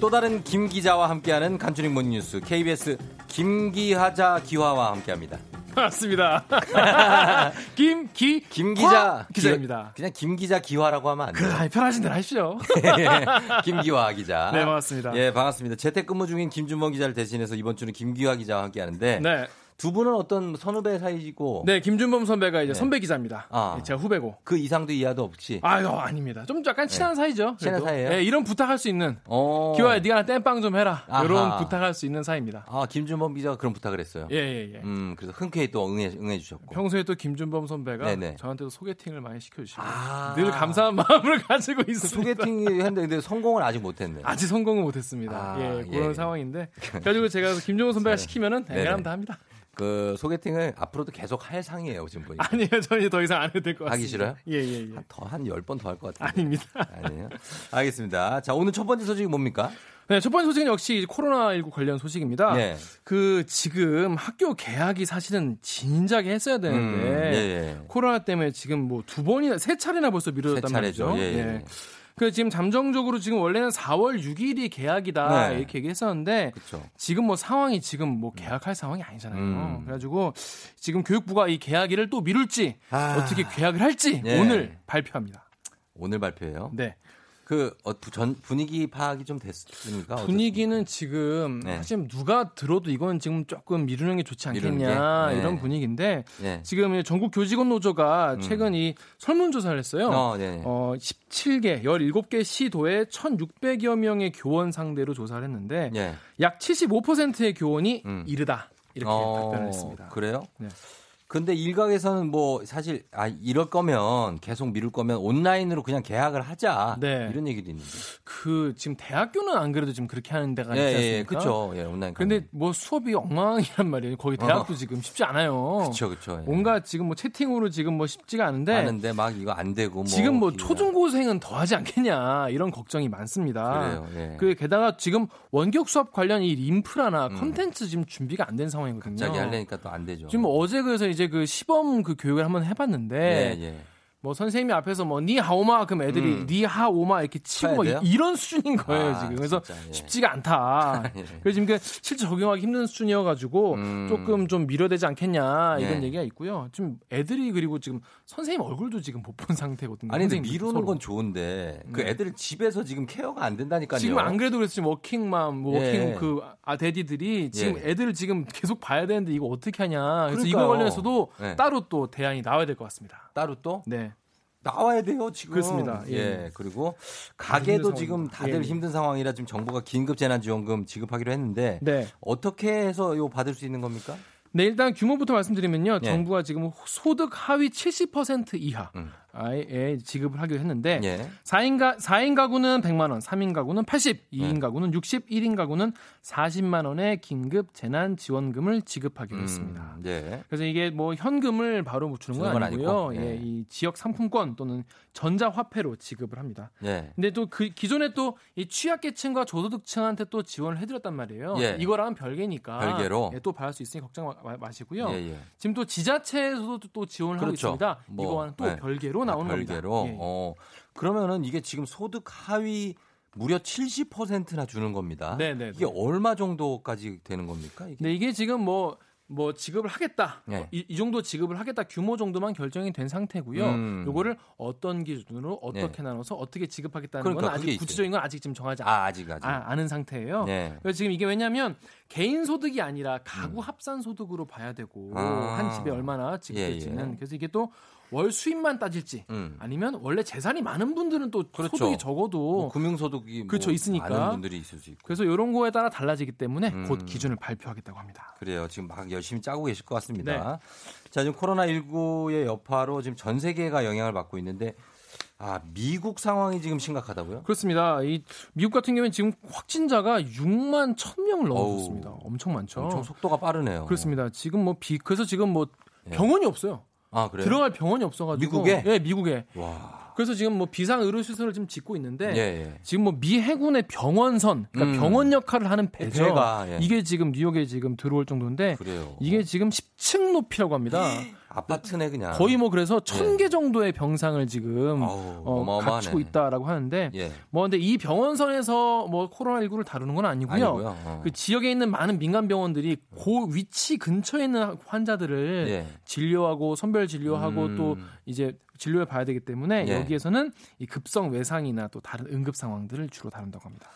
Speaker 1: 또 다른 김 기자와 함께하는 간추린 morning 뉴스 KBS 김기하자 기화와 함께합니다.
Speaker 11: 맞습니다. 김기
Speaker 1: 김 기자
Speaker 11: 기자입니다.
Speaker 1: 기- 그냥 김 기자 기화라고 하면
Speaker 11: 안그
Speaker 1: 돼요.
Speaker 11: 아이, 편하신 대로 하십시오.
Speaker 1: 김기화 기자.
Speaker 11: 네, 반갑습니다.
Speaker 1: 예, 반갑습니다. 재택근무 중인 김준범 기자를 대신해서 이번 주는 김기화 기자와 함께하는데
Speaker 11: 네.
Speaker 1: 두 분은 어떤 선후배 사이시고
Speaker 11: 네, 김준범 선배가 이제
Speaker 1: 네.
Speaker 11: 선배 기자입니다.
Speaker 1: 아.
Speaker 11: 예, 제가 후배고.
Speaker 1: 그 이상도 이하도 없이
Speaker 11: 아유, 아닙니다. 좀 약간 친한 사이죠.
Speaker 1: 네. 친한
Speaker 11: 그래도.
Speaker 1: 사이예요?
Speaker 11: 네, 이런 부탁할 수 있는.
Speaker 1: 어.
Speaker 11: 기화야, 네가 나 땜빵 좀 해라.
Speaker 1: 아하.
Speaker 11: 이런 부탁할 수 있는 사이입니다.
Speaker 1: 아, 김준범 기자가 그런 부탁을 했어요.
Speaker 11: 예, 예, 예.
Speaker 1: 음, 그래서 흔쾌히 또 응해, 응해 주셨고.
Speaker 11: 평소에 또 김준범 선배가
Speaker 1: 네네.
Speaker 11: 저한테도 소개팅을 많이 시켜 주시고
Speaker 1: 아.
Speaker 11: 늘 감사한 마음을 가지고
Speaker 1: 그
Speaker 11: 있습니다.
Speaker 1: 소개팅 했는데 근데 성공을 아직 못 했네.
Speaker 11: 아직 성공은 못 했습니다.
Speaker 1: 아,
Speaker 11: 예, 그런
Speaker 1: 예.
Speaker 11: 상황인데. 그래 가지고 제가 김종호 선배가 시키면은. 앵간하면 다 합니다.
Speaker 1: 그 소개팅을 앞으로도 계속 할 상이에요, 지금 보니까.
Speaker 11: 아니요, 저는 이제 더 이상 안 해도 될 것 같습니다.
Speaker 1: 하기 싫어요?
Speaker 11: 예, 예, 예.
Speaker 1: 더 한 열 번 더 할 것 같은데.
Speaker 11: 아닙니다.
Speaker 1: 아니에요. 알겠습니다. 자, 오늘 첫 번째 소식이 뭡니까?
Speaker 11: 네, 첫 번째 소식은 역시 코로나19 관련 소식입니다.
Speaker 1: 네.
Speaker 11: 그 지금 학교 개학이 사실은 진작에 했어야 되는데
Speaker 1: 음, 예, 예.
Speaker 11: 코로나 때문에 지금 뭐 두 번이나 세 차례나 벌써 미뤄졌단
Speaker 1: 세 차례죠.
Speaker 11: 말이죠.
Speaker 1: 예, 예.
Speaker 11: 그 지금 잠정적으로 지금 원래는 4월 6일이 개학이다
Speaker 1: 네.
Speaker 11: 이렇게 얘기했었는데
Speaker 1: 그렇죠.
Speaker 11: 지금 뭐 상황이 지금 뭐 개학할 상황이 아니잖아요.
Speaker 1: 음.
Speaker 11: 그래가지고 지금 교육부가 이 개학일을 또 미룰지
Speaker 1: 아.
Speaker 11: 어떻게 개학을 할지
Speaker 1: 예.
Speaker 11: 오늘 발표합니다.
Speaker 1: 오늘 발표예요.
Speaker 11: 네.
Speaker 1: 그 어, 전, 분위기 파악이 좀 됐습니까?
Speaker 11: 분위기는 지금
Speaker 1: 네.
Speaker 11: 사실 누가 들어도 이건 지금 조금 미루는 게 좋지 않겠냐
Speaker 1: 게? 네.
Speaker 11: 이런 분위기인데
Speaker 1: 예.
Speaker 11: 지금 전국 교직원 노조가 최근 이 설문조사를 했어요.
Speaker 1: 음. 어, 네.
Speaker 11: 어, 17개, 17개 시도에 1,600여 명의 교원 상대로 조사를 했는데
Speaker 1: 예.
Speaker 11: 약 75%의 교원이
Speaker 1: 음.
Speaker 11: 이르다 이렇게
Speaker 1: 어,
Speaker 11: 답변을 했습니다.
Speaker 1: 그래요?
Speaker 11: 네.
Speaker 1: 근데 일각에서는 뭐 사실 아 이럴 거면 계속 미룰 거면 온라인으로 그냥 계약을 하자
Speaker 11: 네.
Speaker 1: 이런 얘기도 있는데.
Speaker 11: 그 지금 대학교는 안 그래도 지금 그렇게 하는 데가
Speaker 1: 예,
Speaker 11: 있지
Speaker 1: 예,
Speaker 11: 않습니까?
Speaker 1: 그렇죠. 예, 온라인.
Speaker 11: 근데 뭐 수업이 엉망이란 말이에요. 거기 대학도 지금 쉽지 않아요.
Speaker 1: 그렇죠, 그렇죠.
Speaker 11: 온갖 지금 뭐 채팅으로 지금 뭐 쉽지가 않은데
Speaker 1: 하는데 막 이거 안 되고 뭐
Speaker 11: 지금 뭐 초중고생은 더 하지 않겠냐 이런 걱정이 많습니다.
Speaker 1: 그래요. 예.
Speaker 11: 그 게다가 지금 원격 수업 관련 이 인프라나 컨텐츠 지금 준비가 안 된 상황이거든요.
Speaker 1: 음. 갑자기 하려니까 또 안 되죠.
Speaker 11: 지금 어제 그래서 이제 그 시범 그 교육을 한번 해봤는데
Speaker 1: 예, 예.
Speaker 11: 뭐 선생님이 앞에서 뭐 你好吗 그럼 애들이
Speaker 1: 음.
Speaker 11: 你好吗 이렇게 치고
Speaker 1: 돼요?
Speaker 11: 이런 수준인 거예요
Speaker 1: 아,
Speaker 11: 지금. 그래서
Speaker 1: 진짜, 예.
Speaker 11: 쉽지가 않다.
Speaker 1: 예.
Speaker 11: 그래서 지금 그 실제 적용하기 힘든 수준이어가지고
Speaker 1: 음.
Speaker 11: 조금 좀 미뤄되지 않겠냐 이런
Speaker 1: 예.
Speaker 11: 얘기가 있고요. 지금 애들이 그리고 지금 선생님 얼굴도 지금 못 본 상태거든요.
Speaker 1: 아니 근데 미루는
Speaker 11: 서로.
Speaker 1: 건 좋은데 그
Speaker 11: 네.
Speaker 1: 애들 집에서 지금 케어가 안 된다니까요.
Speaker 11: 지금 안 그래도 그래서 지금 워킹맘, 뭐 working
Speaker 1: 예.
Speaker 11: 그 아 daddy들이 지금
Speaker 1: 예.
Speaker 11: 애들을 지금 계속 봐야 되는데 이거 어떻게 하냐. 그래서 이거
Speaker 1: 그러니까요.
Speaker 11: 관련해서도
Speaker 1: 네.
Speaker 11: 따로 또 대안이 나와야 될 것 같습니다.
Speaker 1: 따로 또
Speaker 11: 네.
Speaker 1: 나와야 돼요 지금.
Speaker 11: 그렇습니다.
Speaker 1: 예.
Speaker 11: 예.
Speaker 1: 그리고 가게도 지금. 다들
Speaker 11: 예, 예.
Speaker 1: 힘든 상황이라 지금 정부가 긴급 재난지원금 지급하기로 했는데
Speaker 11: 네.
Speaker 1: 어떻게 해서 요 받을 수 있는 겁니까?
Speaker 11: 네, 일단 규모부터 말씀드리면요.
Speaker 1: 예.
Speaker 11: 정부가 지금 소득 하위 70% 이하.
Speaker 1: 음.
Speaker 11: 에 지급을 하기로 했는데
Speaker 1: 예.
Speaker 11: 4인, 가, 4인 가구는 100만 원, 3인 가구는 80, 2인
Speaker 1: 네.
Speaker 11: 가구는 60, 1인 가구는 40만 원의 긴급 재난 지원금을 지급하기로
Speaker 1: 음,
Speaker 11: 했습니다.
Speaker 1: 예.
Speaker 11: 그래서 이게 뭐 현금을 바로 주는 건 아니고요.
Speaker 1: 아니고,
Speaker 11: 예,
Speaker 1: 예.
Speaker 11: 이 지역 상품권 또는 전자화폐로 지급을 합니다.
Speaker 1: 예.
Speaker 11: 근데 또 그 기존에 또 이 취약계층과 저소득층한테 또 지원을 해드렸단 말이에요.
Speaker 1: 예.
Speaker 11: 이거랑은 별개니까
Speaker 1: 별개로?
Speaker 11: 예, 또 받을 수 있으니 걱정 마, 마시고요.
Speaker 1: 예, 예.
Speaker 11: 지금 또 지자체에서도 또 지원을 하고
Speaker 1: 그렇죠.
Speaker 11: 있습니다.
Speaker 1: 뭐,
Speaker 11: 이거와는 또
Speaker 1: 네.
Speaker 11: 별개로 나오는
Speaker 1: 아, 별개로.
Speaker 11: 겁니다. 예, 예.
Speaker 1: 어. 그러면은 이게 지금 소득 하위 무려 70%나 주는 겁니다.
Speaker 11: 네, 네,
Speaker 1: 이게
Speaker 11: 네.
Speaker 1: 얼마 정도까지 되는 겁니까? 이게?
Speaker 11: 근데 이게 지금 뭐, 뭐 지급을 하겠다.
Speaker 1: 네.
Speaker 11: 어, 이, 이 정도 지급을 하겠다. 규모 정도만 결정이 된 상태고요.
Speaker 1: 음.
Speaker 11: 요거를 어떤 기준으로 어떻게
Speaker 1: 네.
Speaker 11: 나눠서 어떻게 지급하겠다는
Speaker 1: 그러니까
Speaker 11: 건 아직. 구체적인 건 아직 지금 정하지 않,
Speaker 1: 아, 아직 아직.
Speaker 11: 아, 는 상태예요.
Speaker 1: 네.
Speaker 11: 그래서 지금 이게 왜냐하면 개인 소득이 아니라 가구 합산 소득으로 봐야 되고
Speaker 1: 음. 아.
Speaker 11: 한 집에 얼마나 지급될지는
Speaker 1: 예, 예.
Speaker 11: 그래서 이게 또 월 수입만 따질지
Speaker 1: 음.
Speaker 11: 아니면 원래 재산이 많은 분들은 또
Speaker 1: 그렇죠.
Speaker 11: 소득이 적어도
Speaker 1: 뭐 금융소득이
Speaker 11: 그렇죠,
Speaker 1: 뭐
Speaker 11: 있으니까.
Speaker 1: 많은 분들이 있을 수 있고.
Speaker 11: 그래서 이런 거에 따라 달라지기 때문에
Speaker 1: 음.
Speaker 11: 곧 기준을 발표하겠다고 합니다.
Speaker 1: 그래요. 지금 막 열심히 짜고 계실 것 같습니다.
Speaker 11: 네.
Speaker 1: 자, 지금 코로나 19의 여파로 지금 전 세계가 영향을 받고 있는데 아, 미국 상황이 지금 심각하다고요?
Speaker 11: 그렇습니다. 이 미국 같은 경우는 지금 확진자가 6만 1,000명을
Speaker 1: 어우.
Speaker 11: 넘었습니다. 엄청 많죠.
Speaker 1: 엄청 속도가 빠르네요.
Speaker 11: 그렇습니다. 지금 뭐 비, 그래서 지금 뭐
Speaker 1: 예.
Speaker 11: 병원이 없어요.
Speaker 1: 아, 그래요?
Speaker 11: 들어갈 병원이 없어가지고.
Speaker 1: 미국에?
Speaker 11: 예, 미국에.
Speaker 1: 와.
Speaker 11: 그래서 지금 뭐 비상 의료 시설을 지금 짓고 있는데
Speaker 1: 예, 예.
Speaker 11: 지금 뭐 미 해군의 병원선, 그러니까
Speaker 1: 음.
Speaker 11: 병원 역할을 하는 배죠.
Speaker 1: 배가, 예.
Speaker 11: 이게 지금 뉴욕에 지금 들어올 정도인데
Speaker 1: 그래요.
Speaker 11: 이게 지금 10층 높이라고 합니다.
Speaker 1: 아파트네 그냥.
Speaker 11: 거의 뭐 그래서 천개 정도의 병상을 지금 어. 갖추고 있다라고 하는데
Speaker 1: 예.
Speaker 11: 뭐 근데 이 병원선에서 뭐 코로나 19를 다루는 건 아니고요.
Speaker 1: 아니고요. 어.
Speaker 11: 그 지역에 있는 많은 민간 병원들이 그 위치 근처에 있는 환자들을
Speaker 1: 예.
Speaker 11: 진료하고 선별 진료하고
Speaker 1: 음.
Speaker 11: 또 이제 진료해 봐야 되기 때문에
Speaker 1: 예.
Speaker 11: 여기에서는 이 급성 외상이나 또 다른 응급 상황들을 주로 다룬다고 합니다.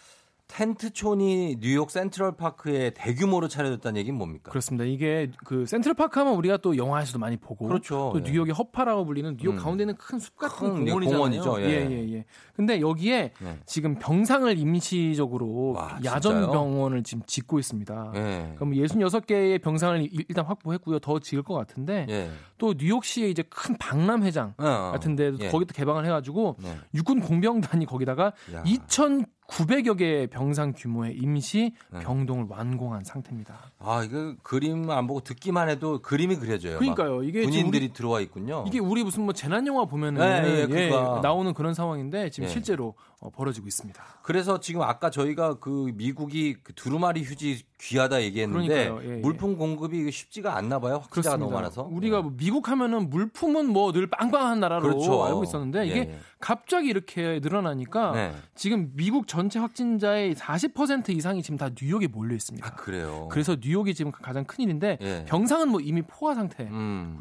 Speaker 1: 텐트촌이 뉴욕 센트럴 파크에 대규모로 차려졌다는 얘기는 뭡니까?
Speaker 11: 그렇습니다. 이게 그 센트럴 파크 하면 우리가 또 영화에서도 많이 보고
Speaker 1: 그렇죠.
Speaker 11: 또
Speaker 1: 예.
Speaker 11: 뉴욕의 허파라고 불리는 뉴욕
Speaker 1: 음.
Speaker 11: 가운데는 큰 숲 같은 공원이잖아요.
Speaker 1: 예. 예,
Speaker 11: 예, 예. 근데 여기에
Speaker 1: 예.
Speaker 11: 지금 병상을 임시적으로
Speaker 1: 와,
Speaker 11: 야전
Speaker 1: 진짜요?
Speaker 11: 병원을 지금 짓고 있습니다.
Speaker 1: 예.
Speaker 11: 그럼 66개의 병상을 일단 확보했고요. 더 지을 것 같은데
Speaker 1: 예.
Speaker 11: 또 뉴욕시에 이제 큰 박람회장
Speaker 1: 어, 어.
Speaker 11: 같은
Speaker 1: 데도
Speaker 11: 거기도 개방을 해 가지고
Speaker 1: 네.
Speaker 11: 육군 공병단이 거기다가
Speaker 1: 2000
Speaker 11: 900여 개의 병상 규모의 임시
Speaker 1: 네.
Speaker 11: 병동을 네. 완공한 상태입니다.
Speaker 1: 아, 이거 그림 안 보고 듣기만 해도 그림이 그려져요.
Speaker 11: 그러니까요. 이게
Speaker 1: 군인들이
Speaker 11: 우리,
Speaker 1: 들어와 있군요.
Speaker 11: 이게 우리 무슨 뭐 재난 영화 보면은
Speaker 1: 네, 예,
Speaker 11: 예,
Speaker 1: 그러니까.
Speaker 11: 나오는 그런 상황인데 지금
Speaker 1: 예.
Speaker 11: 실제로 벌어지고 있습니다.
Speaker 1: 그래서 지금 아까 저희가 그 미국이 그 두루마리 휴지 귀하다 얘기했는데.
Speaker 11: 예, 예.
Speaker 1: 물품 공급이 쉽지가 않나 봐요. 확진자가 너무 많아서.
Speaker 11: 우리가 뭐 미국 하면은 물품은 뭐 늘 빵빵한 나라로
Speaker 1: 그렇죠.
Speaker 11: 알고 있었는데 이게
Speaker 1: 예, 예.
Speaker 11: 갑자기 이렇게 늘어나니까
Speaker 1: 네.
Speaker 11: 지금 미국 전체 확진자의 40% 이상이 지금 다 뉴욕에 몰려 있습니다.
Speaker 1: 아, 그래요.
Speaker 11: 그래서 뉴욕이 지금 가장 큰 일인데
Speaker 1: 예.
Speaker 11: 병상은 뭐 이미 포화 상태고요.
Speaker 1: 음.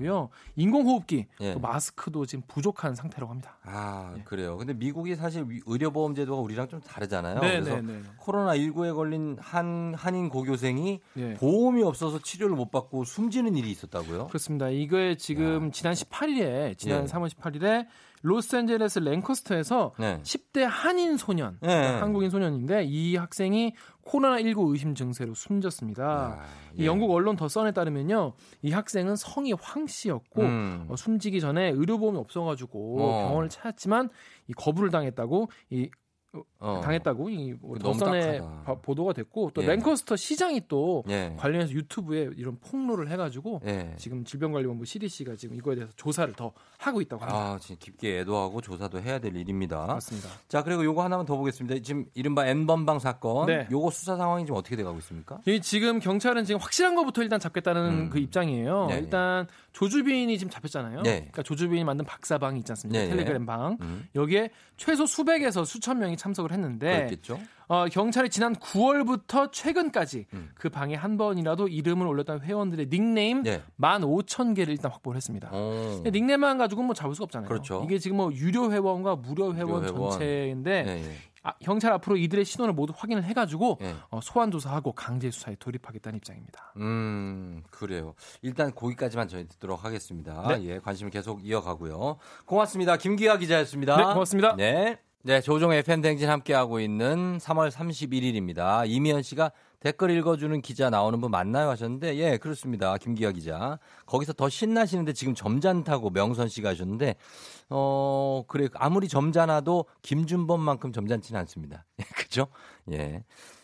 Speaker 11: 인공호흡기,
Speaker 1: 예.
Speaker 11: 또 마스크도 지금 부족한 상태라고 합니다.
Speaker 1: 아, 그래요. 근데 미국이 사실 위- 의료보험 제도가 우리랑 좀 다르잖아요.
Speaker 11: 네,
Speaker 1: 그래서
Speaker 11: 네, 네.
Speaker 1: 코로나 19에 걸린 한 한인 고교생이
Speaker 11: 예.
Speaker 1: 보험이 없어서 치료를 못 받고 숨지는 일이 있었다고요?
Speaker 11: 그렇습니다. 이게 지금 지난 18일에 지난
Speaker 1: 예.
Speaker 11: 3월 18일에 로스앤젤레스 랭커스터에서
Speaker 1: 네.
Speaker 11: 10대 한인 소년,
Speaker 1: 네.
Speaker 11: 그러니까 한국인 소년인데 이 학생이 코로나19 의심 증세로 숨졌습니다.
Speaker 1: 아,
Speaker 11: 이
Speaker 1: 예.
Speaker 11: 영국 언론 더 선에 따르면요, 이 학생은 성이 황 씨였고
Speaker 1: 음.
Speaker 11: 어, 숨지기 전에 의료보험이 없어가지고
Speaker 1: 어.
Speaker 11: 병원을 찾았지만 이 거부를 당했다고 이
Speaker 1: 어.
Speaker 11: 당했다고 이뭐
Speaker 1: 딱하다.
Speaker 11: 바- 보도가 됐고 또
Speaker 1: 예.
Speaker 11: 랭커스터 시장이 또
Speaker 1: 예.
Speaker 11: 관련해서 유튜브에 이런 폭로를 해가지고
Speaker 1: 예.
Speaker 11: 지금 질병관리본부 CDC가 지금 이거에 대해서 조사를 더 하고 있다고 합니다.
Speaker 1: 아, 진짜 깊게 애도하고 조사도 해야 될 일입니다.
Speaker 11: 맞습니다.
Speaker 1: 자, 그리고 요거 하나만 더 보겠습니다. 지금 이른바 N번방 사건.
Speaker 11: 네.
Speaker 1: 요거 수사 상황이 지금 어떻게 돼 가고 있습니까?
Speaker 11: 이 지금 경찰은 지금 확실한 것부터 일단 잡겠다는
Speaker 1: 음.
Speaker 11: 그 입장이에요.
Speaker 1: 네,
Speaker 11: 일단 조주빈이 지금 잡혔잖아요.
Speaker 1: 네.
Speaker 11: 그러니까 조주빈이 만든 박사방이 있지 않습니까?
Speaker 1: 네, 네.
Speaker 11: 텔레그램 방.
Speaker 1: 음.
Speaker 11: 여기에 최소 수백에서 수천 명이 참석을 했는데
Speaker 1: 그랬겠죠?
Speaker 11: 어, 경찰이 지난 9월부터 최근까지
Speaker 1: 음.
Speaker 11: 그 방에 한 번이라도 이름을 올렸던 회원들의 닉네임
Speaker 1: 네.
Speaker 11: 15,000개를 일단 확보를 했습니다.
Speaker 1: 어.
Speaker 11: 근데 닉네임만 가지고 뭐 잡을 수 없잖아요.
Speaker 1: 그렇죠.
Speaker 11: 이게 지금 뭐 유료 회원과 무료 회원
Speaker 1: 회원.
Speaker 11: 전체인데
Speaker 1: 네, 예.
Speaker 11: 아, 경찰 앞으로 이들의 신원을 모두 확인을 해가지고
Speaker 1: 예.
Speaker 11: 어, 소환 조사하고 강제 수사에 돌입하겠다는 입장입니다.
Speaker 1: 음, 그래요. 일단 거기까지만 저희 듣도록 하겠습니다.
Speaker 11: 네.
Speaker 1: 예, 관심을 계속 이어가고요. 고맙습니다. 김기아 기자였습니다.
Speaker 11: 네, 고맙습니다.
Speaker 1: 네. 네, 조종 FM 댕진 함께하고 있는 3월 31일입니다. 이미연 씨가 댓글 읽어주는 기자 나오는 분 맞나요? 하셨는데, 예, 그렇습니다. 김기아 기자. 거기서 더 신나시는데 지금 점잖다고 명선 씨가 하셨는데, 어, 그래. 아무리 점잖아도 김준범만큼 점잖지는 않습니다. 그죠? 예.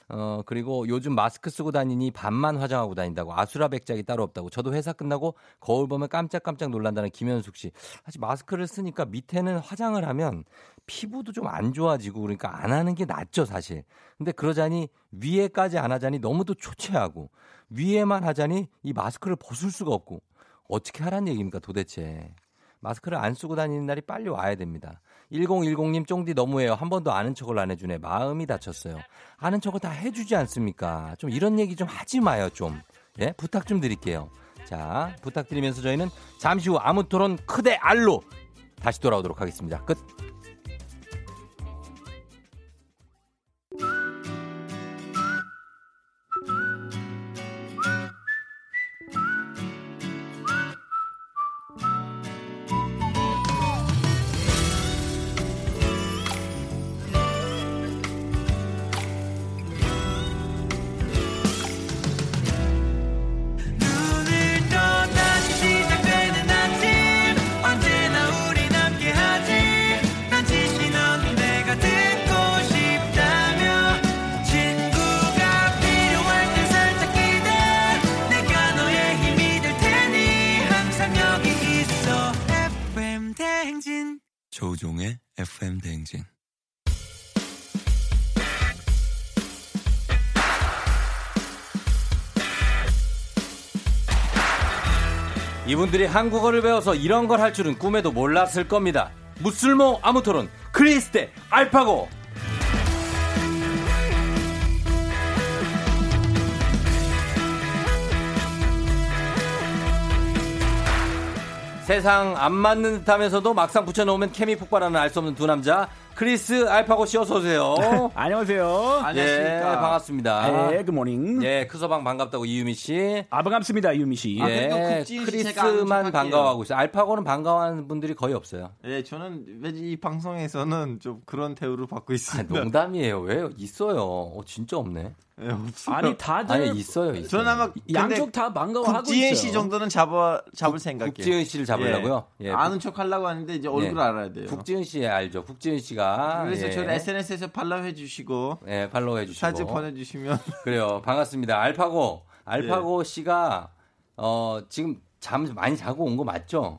Speaker 1: 어, 그리고 요즘 마스크 쓰고 다니니 반만 화장하고 다닌다고 아수라 백작이 따로 없다고 저도 회사 끝나고 거울 보면 깜짝깜짝 놀란다는 김현숙 씨. 사실 마스크를 쓰니까 밑에는 화장을 하면 피부도 좀 안 좋아지고 그러니까 안 하는 게 낫죠, 사실. 근데 그러자니 위에까지 안 하자니 너무도 초췌하고 위에만 하자니 이 마스크를 벗을 수가 없고 어떻게 하란 얘기입니까, 도대체. 마스크를 안 쓰고 다니는 날이 빨리 와야 됩니다. 1010님 쫑디 너무해요. 한 번도 아는 척을 안 해주네. 마음이 다쳤어요. 아는 척을 다 해주지 않습니까? 좀 이런 얘기 좀 하지 마요, 좀. 예? 부탁 좀 드릴게요. 자, 부탁드리면서 저희는 잠시 후 아무 토론 크대 알로 다시 돌아오도록 하겠습니다. 끝.
Speaker 12: 조우종의 FM 대행진.
Speaker 1: 이분들이 한국어를 배워서 이런 걸 할 줄은 꿈에도 몰랐을 겁니다. 무슬모 아무토론 크리스테 알파고 세상 안 맞는 듯 하면서도 막상 붙여놓으면 케미 폭발하는 알 수 없는 두 남자 크리스 알파고 씨 어서 오세요.
Speaker 13: 안녕하세요.
Speaker 1: 예, 반갑습니다.
Speaker 13: 예, good morning.
Speaker 1: 예, 크서방 반갑다고 이유미 씨.
Speaker 13: 아, 반갑습니다, 이유미 씨.
Speaker 1: 예, 크리스만 반가워하고 있어요. 알파고는 반가워하는 분들이 거의 없어요.
Speaker 14: 예, 저는 왠지 이 방송에서는 좀 그런 대우를 받고
Speaker 1: 아,
Speaker 14: 있습니다.
Speaker 1: 농담이에요. 왜 있어요? 어, 진짜 없네.
Speaker 14: 예.
Speaker 13: 아니, 다들
Speaker 1: 아니 있어요. 있어요.
Speaker 14: 저는 아마
Speaker 13: 양쪽 다 반가워하고
Speaker 14: 국지은
Speaker 13: 있어요.
Speaker 14: 씨 정도는 잡아 잡을 생각이에요.
Speaker 1: 국지은 씨를 잡으려고요?
Speaker 14: 예.
Speaker 1: 예.
Speaker 14: 아는 척 하려고 하는데 이제 얼굴
Speaker 1: 예.
Speaker 14: 알아야 돼요.
Speaker 1: 국지은 씨 알죠? 국지은 씨가
Speaker 14: 그래서
Speaker 1: 예.
Speaker 14: 저를 SNS에서 팔로우 해주시고
Speaker 1: 예, 팔로우 해주시고
Speaker 14: 사진 보내주시면
Speaker 1: 그래요. 반갑습니다. 알파고 알파고 씨가 어 지금 잠 많이 자고 온 거 맞죠?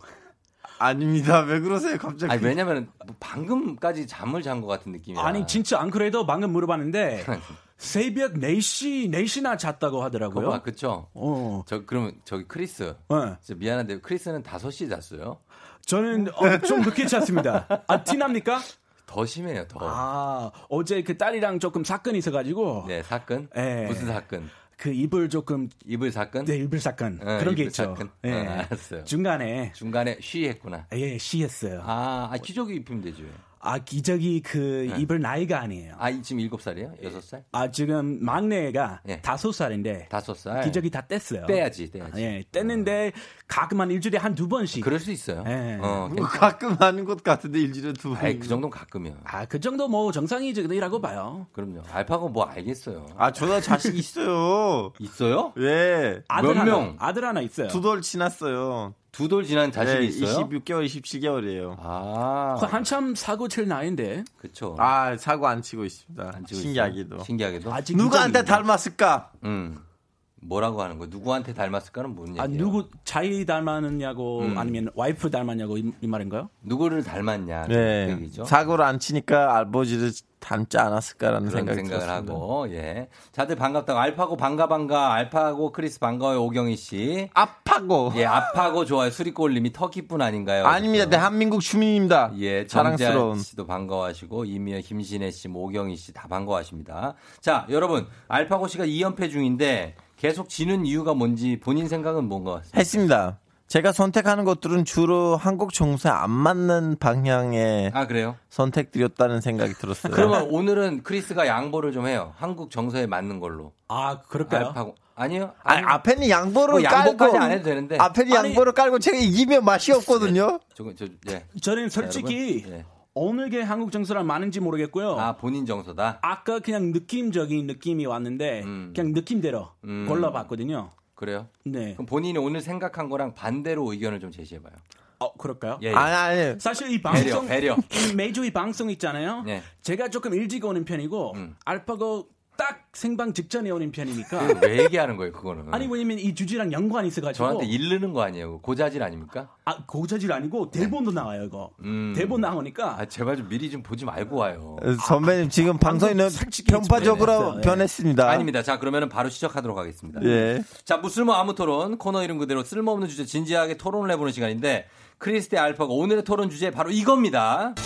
Speaker 14: 아닙니다. 왜 그러세요, 갑자기?
Speaker 1: 아니 왜냐면 뭐 방금까지 잠을 잔 것 같은 느낌이야.
Speaker 13: 아니, 진짜 안 그래도 방금 물어봤는데, 새벽 4시, 4시나 잤다고 하더라고요.
Speaker 1: 봐, 그쵸?
Speaker 13: 어.
Speaker 1: 저 그러면 저기 크리스.
Speaker 13: 네.
Speaker 1: 미안한데 크리스는 5시 잤어요?
Speaker 13: 저는 어, 좀 늦게 잤습니다. 아, 티납니까?
Speaker 1: 더 심해요, 더.
Speaker 13: 아, 어제 그 딸이랑 조금 사건이 있어가지고,
Speaker 1: 네, 사건?
Speaker 13: 예.
Speaker 1: 무슨 사건?
Speaker 13: 그 입을 조금,
Speaker 1: 이불 사건?
Speaker 13: 네, 입을 사건.
Speaker 1: 어,
Speaker 13: 그런 게 있죠.
Speaker 1: 사건?
Speaker 13: 예.
Speaker 1: 어, 알았어요.
Speaker 13: 중간에,
Speaker 1: 중간에 쉬했구나.
Speaker 13: 예, 시했어요.
Speaker 1: 아, 아 기저귀 입히면 되죠.
Speaker 13: 아, 기저귀 그
Speaker 1: 네.
Speaker 13: 입을 나이가 아니에요.
Speaker 1: 아, 이 지금 7살이에요? 6살?
Speaker 13: 아, 지금 막내가
Speaker 1: 예.
Speaker 13: 다섯 살인데,
Speaker 1: 5살?
Speaker 13: 기저귀 다 뗐어요.
Speaker 1: 떼야지, 떼야지.
Speaker 13: 예, 뗐는데 가끔 한 일주일에 한 두 번씩.
Speaker 1: 그럴 수 있어요.
Speaker 13: 예.
Speaker 1: 어,
Speaker 14: 뭐 가끔 하는 것 같은데 일주일에 두 번.
Speaker 1: 아이, 그 정도는 가끔이요.
Speaker 13: 아, 그 정도 뭐 정상이라고 봐요.
Speaker 1: 그럼요. 알파고 뭐 알겠어요.
Speaker 14: 아, 저도 자식 있어요.
Speaker 1: 있어요?
Speaker 14: 예.
Speaker 13: 아들
Speaker 1: 몇
Speaker 13: 하나,
Speaker 1: 명?
Speaker 13: 아들 하나 있어요.
Speaker 14: 두 돌 지났어요.
Speaker 1: 두 돌 지난 자식이
Speaker 14: 네,
Speaker 1: 있어요?
Speaker 14: 26개월, 27개월이에요.
Speaker 1: 아,
Speaker 13: 그 한참 사고 칠 나이인데.
Speaker 1: 그쵸.
Speaker 14: 아, 사고 안 치고 있습니다.
Speaker 1: 안 치고
Speaker 14: 신기하게도.
Speaker 1: 있어요. 신기하게도.
Speaker 13: 아직
Speaker 14: 누구한테. 닮았을까?
Speaker 1: 음. 뭐라고 하는 거예요? 누구한테 닮았을까는 뭔 얘기예요?
Speaker 13: 아, 누구 자기 닮았냐고
Speaker 1: 음.
Speaker 13: 아니면 와이프 닮았냐고 이, 이 말인가요?
Speaker 1: 누구를 닮았냐 그
Speaker 14: 네.
Speaker 1: 얘기죠.
Speaker 14: 사고를 안 치니까 아버지를 닮지 않았을까라는
Speaker 1: 그런
Speaker 14: 생각이
Speaker 1: 생각을
Speaker 14: 들었습니다.
Speaker 1: 하고 예. 다들 반갑다고 알파고 반가 반가 알파고 크리스 반가워요 오경희 씨.
Speaker 14: 아파고.
Speaker 1: 예, 아파고 좋아요. 수리골님이 터키뿐 아닌가요?
Speaker 14: 아닙니다. 대한민국 주민입니다.
Speaker 1: 예,
Speaker 14: 자랑스러운.
Speaker 1: 씨도 반가워하시고 이미연, 김신혜 씨, 뭐 오경희 씨 다 반가워하십니다. 자, 여러분 알파고 씨가 2연패 중인데 계속 지는 이유가 뭔지 본인 생각은 뭔것 같습니다.
Speaker 14: 했습니다. 제가 선택하는 것들은 주로 한국 정서에 안 맞는 방향의
Speaker 1: 아 그래요?
Speaker 14: 선택들이었다는 생각이 들었어요.
Speaker 1: 그러면 오늘은 크리스가 양보를 좀 해요. 한국 정서에 맞는 걸로.
Speaker 13: 아, 그럴까요?
Speaker 1: 알파고 아니요?
Speaker 14: 아니, 앞에는 양보를
Speaker 1: 뭐
Speaker 14: 깔고
Speaker 1: 양보까지 안 해도 되는데.
Speaker 14: 앞에는
Speaker 13: 아니-
Speaker 14: 양보를 깔고 제가 이기면 맛이 없거든요.
Speaker 1: 저거 저 예.
Speaker 13: 저는 솔직히
Speaker 1: 여러분? 예.
Speaker 13: 어느 게 한국 정서랑 많은지 모르겠고요.
Speaker 1: 아 본인 정서다.
Speaker 13: 아까 그냥 느낌적인 느낌이 왔는데
Speaker 1: 음.
Speaker 13: 그냥 느낌대로
Speaker 1: 음.
Speaker 13: 골라봤거든요.
Speaker 1: 그래요?
Speaker 13: 네.
Speaker 1: 그럼 본인이 오늘 생각한 거랑 반대로 의견을 좀 제시해봐요.
Speaker 13: 어, 그럴까요?
Speaker 1: 예, 예.
Speaker 14: 아니 아니.
Speaker 13: 사실 이
Speaker 1: 배려,
Speaker 13: 방송
Speaker 1: 배려.
Speaker 13: 이 매주 이 방송 있잖아요.
Speaker 1: 네.
Speaker 13: 제가 조금 일찍 오는 편이고
Speaker 1: 음.
Speaker 13: 알파고 딱 생방 직전에 오는 편이니까.
Speaker 1: 왜 얘기하는 거예요, 그거는?
Speaker 13: 아니 왜냐면 이 주제랑 연관이 있어가지고.
Speaker 1: 저한테 이르는 거 아니에요? 고자질 아닙니까?
Speaker 13: 아 고자질 아니고 대본도 나와요 이거.
Speaker 1: 음.
Speaker 13: 대본 나오니까.
Speaker 1: 아, 제발 좀 미리 좀 보지 말고 와요.
Speaker 14: 선배님 지금 방송에는 편파적으로
Speaker 13: 변했어요. 예.
Speaker 14: 변했습니다.
Speaker 1: 아닙니다. 자, 그러면은 바로 시작하도록 하겠습니다.
Speaker 14: 예.
Speaker 1: 자, 무슬모 아무 토론 코너 이름 그대로 쓸모없는 주제 진지하게 토론을 해보는 시간인데 크리스테 알파가 오늘의 토론 주제 바로 이겁니다.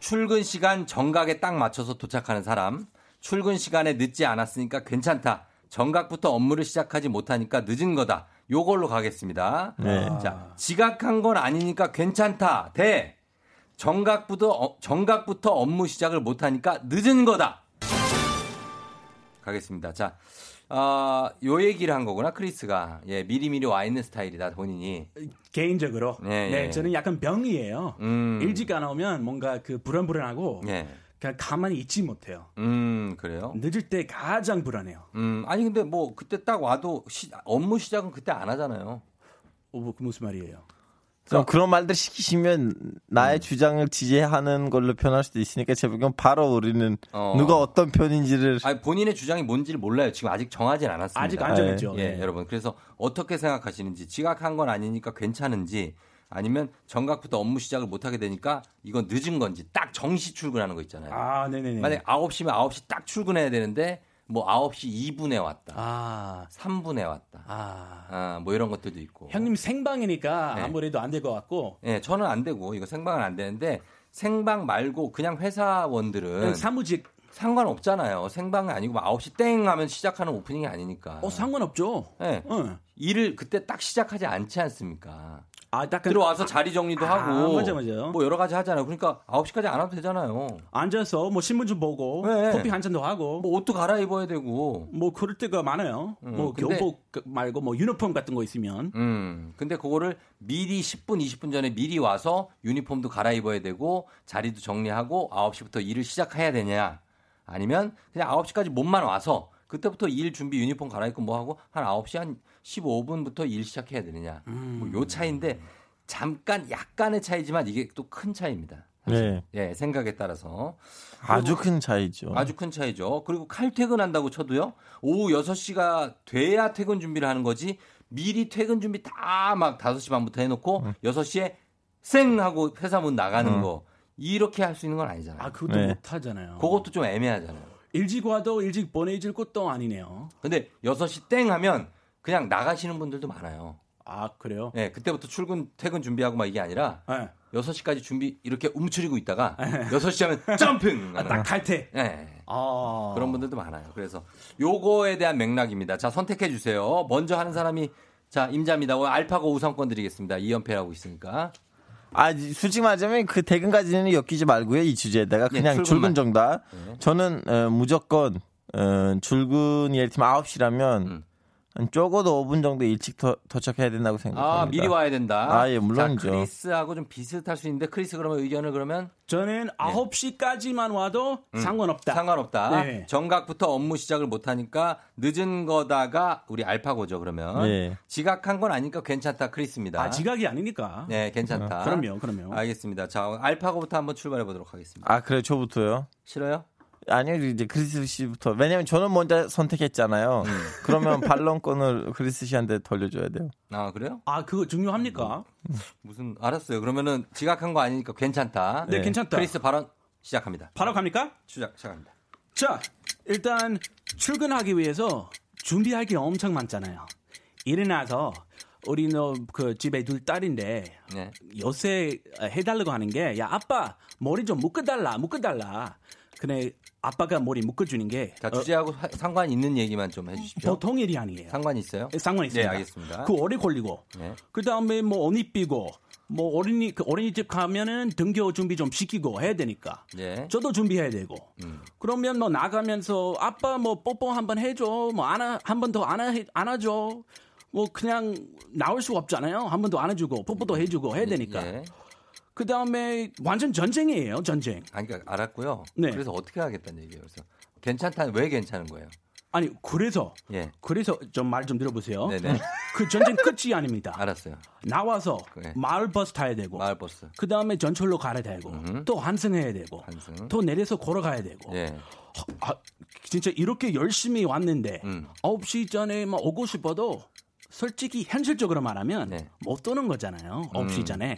Speaker 1: 출근 시간 정각에 딱 맞춰서 도착하는 사람. 출근 시간에 늦지 않았으니까 괜찮다. 정각부터 업무를 시작하지 못하니까 늦은 거다. 요걸로 가겠습니다.
Speaker 14: 네.
Speaker 1: 자, 지각한 건 아니니까 괜찮다. 대 정각부터 어, 정각부터 업무 시작을 못하니까 늦은 거다. 가겠습니다. 자, 어, 요 얘기를 한 거구나 크리스가 예 미리미리 와 있는 스타일이다 본인이.
Speaker 13: 개인적으로.
Speaker 1: 예,
Speaker 13: 네,
Speaker 1: 예.
Speaker 13: 저는 약간 병이에요.
Speaker 1: 음.
Speaker 13: 일찍 안 오면 뭔가 그 불안불안하고
Speaker 1: 예.
Speaker 13: 그냥 가만히 있지 못해요.
Speaker 1: 음 그래요.
Speaker 13: 늦을 때 가장 불안해요.
Speaker 1: 음 아니 근데 뭐 그때 딱 와도 시- 업무 시작은 그때 안 하잖아요.
Speaker 13: 어, 그 무슨 말이에요?
Speaker 14: 그럼 그런 말들 시키시면 나의
Speaker 1: 음.
Speaker 14: 주장을 지지하는 걸로 변할 수도 있으니까 제가 바로 우리는
Speaker 1: 어.
Speaker 14: 누가 어떤 편인지를
Speaker 1: 아니 본인의 주장이 뭔지를 몰라요. 지금 아직 정하진 않았습니다.
Speaker 13: 아직 안 정했죠.
Speaker 1: 예,
Speaker 13: 네.
Speaker 1: 여러분. 그래서 어떻게 생각하시는지 지각한 건 아니니까 괜찮은지 아니면 정각부터 업무 시작을 못 하게 되니까 이건 늦은 건지 딱 정시 출근하는 거 있잖아요.
Speaker 13: 아, 네네네.
Speaker 1: 만약에 9시면 9시 딱 출근해야 되는데 뭐 9시 2분에 왔다.
Speaker 13: 아,
Speaker 1: 3분에 왔다.
Speaker 13: 아.
Speaker 1: 아, 뭐 이런 것들도 있고.
Speaker 13: 형님 생방이니까
Speaker 1: 네.
Speaker 13: 아무래도 안 될 것 같고
Speaker 1: 예, 저는 안 되고 이거 생방은 안 되는데 생방 말고 그냥 회사원들은
Speaker 13: 네, 사무직
Speaker 1: 상관없잖아요. 생방이 아니고 막 9시 땡 하면 시작하는 오프닝이 아니니까.
Speaker 13: 어 상관없죠.
Speaker 1: 예.
Speaker 13: 응.
Speaker 1: 일을 그때 딱 시작하지 않지 않습니까?
Speaker 13: 아, 딱
Speaker 1: 들어와서 자리 정리도
Speaker 13: 아,
Speaker 1: 하고
Speaker 13: 맞아, 맞아요.
Speaker 1: 뭐 여러 가지 하잖아요. 그러니까 9시까지 안 와도 되잖아요.
Speaker 13: 앉아서 뭐 신문 좀 보고
Speaker 1: 네.
Speaker 13: 커피 한 잔도 하고
Speaker 1: 뭐 옷도 갈아입어야 되고.
Speaker 13: 뭐 그럴 때가 많아요.
Speaker 1: 음,
Speaker 13: 뭐
Speaker 1: 근데-
Speaker 13: 교복 말고 뭐 유니폼 같은 거 있으면
Speaker 1: 음. 근데 그거를 미리 10분, 20분 전에 미리 와서 유니폼도 갈아입어야 되고 자리도 정리하고 9시부터 일을 시작해야 되냐? 아니면 그냥 9시까지 몸만 와서 그때부터 일 준비 유니폼 갈아입고 뭐 하고 한 9시 한 15분부터 일 시작해야 되느냐?
Speaker 13: 음.
Speaker 1: 뭐요 차이인데 잠깐 약간의 차이지만 이게 또 큰 차이입니다.
Speaker 14: 네.
Speaker 1: 예, 생각에 따라서
Speaker 14: 아주 큰 차이죠.
Speaker 1: 아주 큰 차이죠. 그리고 칼퇴근한다고 쳐도요. 오후 6시가 돼야 퇴근 준비를 하는 거지. 미리 퇴근 준비 다 막 5시 반부터 해 놓고 6시에 쌩 하고 회사 문 나가는
Speaker 14: 음.
Speaker 1: 거. 이렇게 할 수 있는 건 아니잖아요.
Speaker 13: 아 그것도
Speaker 14: 네.
Speaker 13: 못 하잖아요.
Speaker 1: 그것도 좀 애매하잖아요.
Speaker 13: 일찍 와도 일찍 보내질 것도 아니네요.
Speaker 1: 근데 6시 땡 하면 그냥 나가시는 분들도 많아요.
Speaker 13: 아 그래요?
Speaker 1: 예, 그때부터 출근, 퇴근 준비하고 막 이게 아니라
Speaker 13: 네.
Speaker 1: 6시까지 준비 이렇게 움츠리고 있다가 6시 하면 점핑!
Speaker 13: 아, 딱 탈퇴.
Speaker 1: 예.
Speaker 13: 아
Speaker 1: 그런 분들도 많아요. 그래서 요거에 대한 맥락입니다. 자, 선택해 주세요. 먼저 하는 사람이 자, 임자입니다. 오늘 알파고 우선권 드리겠습니다. 2연패라고 있으니까.
Speaker 14: 아, 솔직히 말하자면 그 퇴근까지는 엮이지 말고요. 이 주제에다가
Speaker 1: 예,
Speaker 14: 그냥
Speaker 1: 출근만.
Speaker 14: 출근 정답.
Speaker 1: 네.
Speaker 14: 저는 어, 무조건 어, 출근 예를 들면 9시라면
Speaker 1: 음.
Speaker 14: 한 적어도 5분 정도 일찍 더, 도착해야 된다고 생각합니다.
Speaker 1: 아, 미리 와야 된다.
Speaker 14: 아, 예, 물론이죠.
Speaker 1: 자, 크리스하고 좀 비슷할 수 있는데 크리스 그러면 의견을 그러면
Speaker 13: 저는 9시까지만 와도 상관없다.
Speaker 1: 음. 상관없다.
Speaker 13: 네.
Speaker 1: 정각부터 업무 시작을 못 하니까 늦은 거다가 우리 알파고죠, 그러면.
Speaker 14: 예.
Speaker 1: 지각한 건 아니니까 괜찮다. 크리스입니다.
Speaker 13: 아 지각이 아니니까.
Speaker 1: 네, 괜찮다.
Speaker 13: 그럼요, 그럼요.
Speaker 1: 알겠습니다. 자, 알파고부터 한번 출발해 보도록 하겠습니다.
Speaker 14: 아, 그래 저부터요?
Speaker 1: 싫어요?
Speaker 14: 아니요, 이제 크리스 씨부터. 왜냐면 저는 먼저 선택했잖아요.
Speaker 1: 음.
Speaker 14: 그러면 반론권을 크리스 씨한테 돌려줘야 돼요.
Speaker 1: 아, 그래요?
Speaker 13: 아 그거 중요합니까?
Speaker 1: 무슨 알았어요. 그러면은 지각한 거 아니니까 괜찮다.
Speaker 13: 네, 괜찮다.
Speaker 1: 크리스 발언 시작합니다.
Speaker 13: 바로 갑니까?
Speaker 1: 시작 시작합니다.
Speaker 13: 자, 일단 출근하기 위해서 준비할 게 엄청 많잖아요. 일어나서 우리 너그 집에 둘 딸인데
Speaker 1: 네.
Speaker 13: 요새 해달라고 하는 게 야 아빠 머리 좀 묶어달라 묶어달라. 근데 아빠가 머리 묶어주는 게
Speaker 1: 자,
Speaker 13: 어,
Speaker 1: 주제하고 사- 상관 있는 얘기만 좀 해주십시오.
Speaker 13: 보통 일이 아니에요.
Speaker 1: 상관 있어요?
Speaker 13: 상관 있습니다.
Speaker 1: 네, 알겠습니다.
Speaker 13: 그 오래 걸리고
Speaker 1: 네.
Speaker 13: 그 다음에 뭐옷 입히고 뭐 어린이 그 어린이집 가면은 등교 준비 좀 시키고 해야 되니까
Speaker 1: 네.
Speaker 13: 저도 준비해야 되고
Speaker 1: 음.
Speaker 13: 그러면 뭐 나가면서 아빠 뭐 뽀뽀 한번 해줘 뭐 안아 한번 더 안아 안아줘 뭐 그냥 나올 수가 없잖아요 한 번 더 안아주고 뽀뽀도 해주고 해야 되니까
Speaker 1: 예.
Speaker 13: 그 다음에 완전 전쟁이에요 전쟁
Speaker 1: 아니, 그러니까 알았고요.
Speaker 13: 네.
Speaker 1: 그래서 어떻게 하겠다는 얘기예요. 그래서 괜찮다. 왜 괜찮은 거예요?
Speaker 13: 아니 그래서
Speaker 1: 예.
Speaker 13: 그래서 좀 말 좀 들어보세요
Speaker 1: 네네.
Speaker 13: 그 전쟁 끝이 아닙니다
Speaker 1: 알았어요.
Speaker 13: 나와서
Speaker 1: 그래.
Speaker 13: 마을 버스 타야 되고
Speaker 1: 마을 버스.
Speaker 13: 그 다음에 전철로 가야 되고
Speaker 1: 음.
Speaker 13: 또 환승해야 되고
Speaker 1: 환승.
Speaker 13: 또 내려서 걸어가야 되고
Speaker 1: 예.
Speaker 13: 아, 진짜 이렇게 열심히 왔는데
Speaker 1: 음.
Speaker 13: 9시 전에 막 오고 싶어도 솔직히 현실적으로 말하면
Speaker 1: 네.
Speaker 13: 못 도는 거잖아요. 9시
Speaker 1: 음.
Speaker 13: 전에.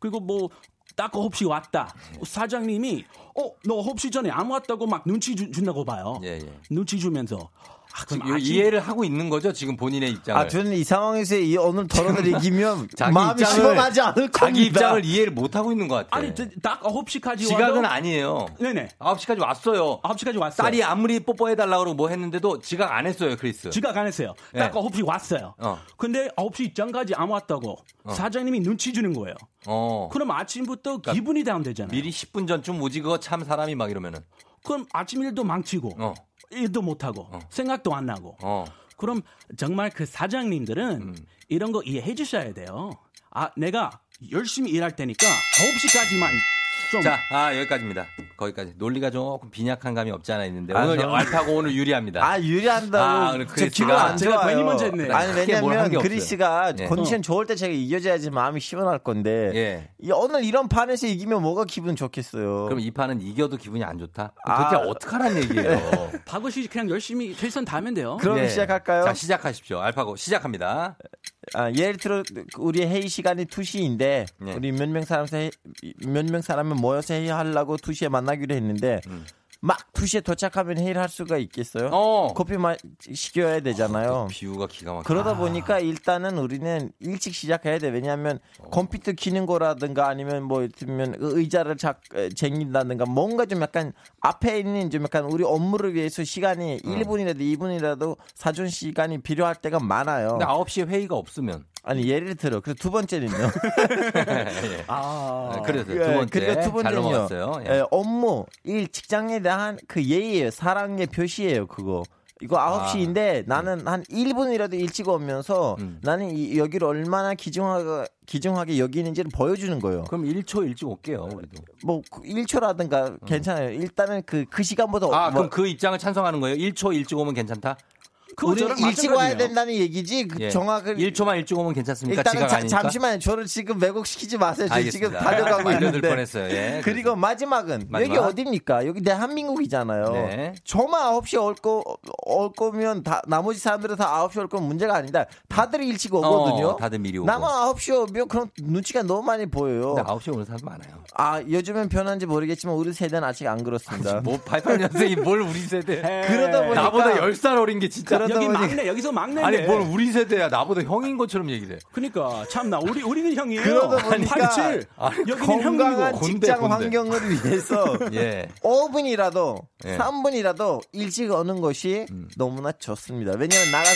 Speaker 13: 그리고 뭐딱 9시 왔다.
Speaker 1: 네.
Speaker 13: 사장님이 어, 너 9시 전에 안 왔다고 막 눈치 주, 준다고 봐요.
Speaker 1: 예, 예.
Speaker 13: 눈치 주면서 아,
Speaker 1: 지금
Speaker 13: 아침-
Speaker 1: 이해를 하고 있는 거죠? 지금 본인의 입장을.
Speaker 14: 아, 저는 이 상황에서 이 오늘 토론을 이기면
Speaker 1: 자기
Speaker 14: 마음이 시원하지 않을 겁니다.
Speaker 1: 자기 입장을 이해를 못 하고 있는 것 같아.
Speaker 13: 아니 저- 딱 9시까지
Speaker 1: 지각은
Speaker 13: 와도
Speaker 1: 아니에요.
Speaker 13: 네네.
Speaker 1: 9시까지 왔어요.
Speaker 13: 9시까지 왔어요.
Speaker 1: 딸이 아무리 뽀뽀해달라고 그러고 뭐 했는데도 지각 안 했어요, 크리스.
Speaker 13: 지각 안 했어요.
Speaker 1: 예.
Speaker 13: 딱 9시 왔어요.
Speaker 1: 어.
Speaker 13: 근데 9시 전까지 안 왔다고 사장님이 눈치 주는 거예요.
Speaker 1: 어.
Speaker 13: 그럼 아침부터 기분이 다운되잖아요.
Speaker 1: 미리 10분 전쯤 오지 그거 참 사람이 막 이러면은.
Speaker 13: 그럼 아침 일도 망치고
Speaker 1: 어.
Speaker 13: 일도 못 하고 생각도 안 나고.
Speaker 1: 어.
Speaker 13: 그럼 정말 그 사장님들은
Speaker 1: 음.
Speaker 13: 이런 거 이해해 주셔야 돼요. 아, 내가 열심히 일할 테니까 9시까지만 좀
Speaker 1: 자, 아, 여기까지입니다. 거기까지. 논리가 조금 빈약한 감이 없지 않아 있는데
Speaker 14: 아,
Speaker 1: 오늘
Speaker 14: 저는-
Speaker 1: 알파고 오늘 유리합니다.
Speaker 14: 아 유리한다고
Speaker 1: 아, 오늘
Speaker 14: 기분 안
Speaker 13: 제가. 괜히 먼저 했네.
Speaker 14: 아니 왜냐면. 그리스가
Speaker 1: 예.
Speaker 14: 컨디션 좋을 때 제가 이겨줘야지 마음이 시원할 건데
Speaker 1: 예.
Speaker 14: 이 오늘 이런 판에서 이기면 뭐가 기분 좋겠어요.
Speaker 1: 그럼 이 판은 이겨도 기분이 안 좋다?
Speaker 14: 아.
Speaker 1: 도대체 어떡하란 얘기예요?
Speaker 13: 박우 씨 그냥 열심히 최선 다하면 돼요.
Speaker 14: 그럼
Speaker 1: 네.
Speaker 14: 시작할까요?
Speaker 1: 자, 시작하십시오. 알파고 시작합니다.
Speaker 14: 아, 예를 들어 우리 회의 시간이 2시인데
Speaker 1: 네.
Speaker 14: 우리 몇 명 사람 몇명 사람을 모여서 회의하려고 2시에 만나기로 했는데
Speaker 1: 음.
Speaker 14: 막 2시에 도착하면 회의를 할 수가 있겠어요? 커피 마 시켜야 되잖아요.
Speaker 1: 비유가 기가 막혀.
Speaker 14: 그러다 보니까 일단은 우리는 일찍 시작해야 돼. 왜냐하면
Speaker 1: 어.
Speaker 14: 컴퓨터 키는 거라든가 아니면 뭐 이를테면 의자를 잡 쟁긴다든가 뭔가 좀 약간 앞에 있는 좀 약간 우리 업무를 위해서 시간이
Speaker 1: 어.
Speaker 14: 1분이라도 2분이라도 사전 시간이 필요할 때가 많아요.
Speaker 1: 근데 9시에 회의가 없으면
Speaker 14: 아니 예를 들어 그리고 두 번째는요.
Speaker 1: 예.
Speaker 14: 아,
Speaker 1: 그래서 두 번째
Speaker 14: 그리고
Speaker 1: 두잘
Speaker 14: 번째는요.
Speaker 1: 예.
Speaker 14: 예, 업무, 일, 직장에 대한 그 예의예요. 사랑의 표시예요. 그거. 이거
Speaker 1: 아.
Speaker 14: 9시인데 나는 한 1분이라도 일찍 오면서
Speaker 1: 음.
Speaker 14: 나는 이, 여기를 얼마나 기중하게, 기중하게 여기는지를 보여주는 거예요.
Speaker 1: 그럼 1초 일찍 올게요, 우리도.
Speaker 14: 뭐 1초라든가 괜찮아요. 일단은 그, 그 시간보다
Speaker 1: 아,
Speaker 14: 뭐,
Speaker 1: 그럼 그 입장을 찬성하는 거예요? 1초 일찍 오면 괜찮다?
Speaker 14: 우리는 일찍 와야 된다는 얘기지. 그
Speaker 1: 예.
Speaker 14: 정확한
Speaker 1: 1초만 일찍 오면 괜찮습니까?
Speaker 14: 일단은 자. 잠시만요. 저를 지금 왜곡시키지 마세요. 저 지금. 달려가고 있는데.
Speaker 1: 뻔했어요. 예,
Speaker 14: 그리고 마지막은
Speaker 1: 마지막.
Speaker 14: 여기 어디입니까? 여기 대한민국이잖아요.
Speaker 1: 네.
Speaker 14: 저만 9시에 올, 거, 올 거면 다, 나머지 사람들은 다 9시에 올 거면 문제가 아니다. 다들 일찍 오거든요.
Speaker 1: 어, 다들 미리 오고.
Speaker 14: 나만 9시에 오면 그럼 눈치가 너무 많이 보여요.
Speaker 1: 근데 9시에 오는 사람 많아요.
Speaker 14: 아, 요즘엔 변한지 모르겠지만 우리 세대는 아직 안 그렇습니다.
Speaker 1: 뭐 88년생이 뭘 우리 세대.
Speaker 14: 그러다 보니까
Speaker 1: 나보다 10살 어린 게 진짜.
Speaker 14: 그러다
Speaker 13: 여기 막내 여기서 막내인데.
Speaker 1: 아니 뭘 우리 세대야. 나보다 형인 것처럼 얘기를 해.
Speaker 13: 그러니까 참나 우리 우리는 형이에요.
Speaker 14: 그러다 보니까
Speaker 13: 87. 여기는
Speaker 14: 건강한
Speaker 13: 형이고.
Speaker 14: 직장
Speaker 1: 곤대.
Speaker 14: 환경을 위해서
Speaker 1: 예.
Speaker 14: 5분이라도
Speaker 1: 예. 음.
Speaker 14: 3분이라도 일찍 오는 것이 너무나 좋습니다. 왜냐하면 나가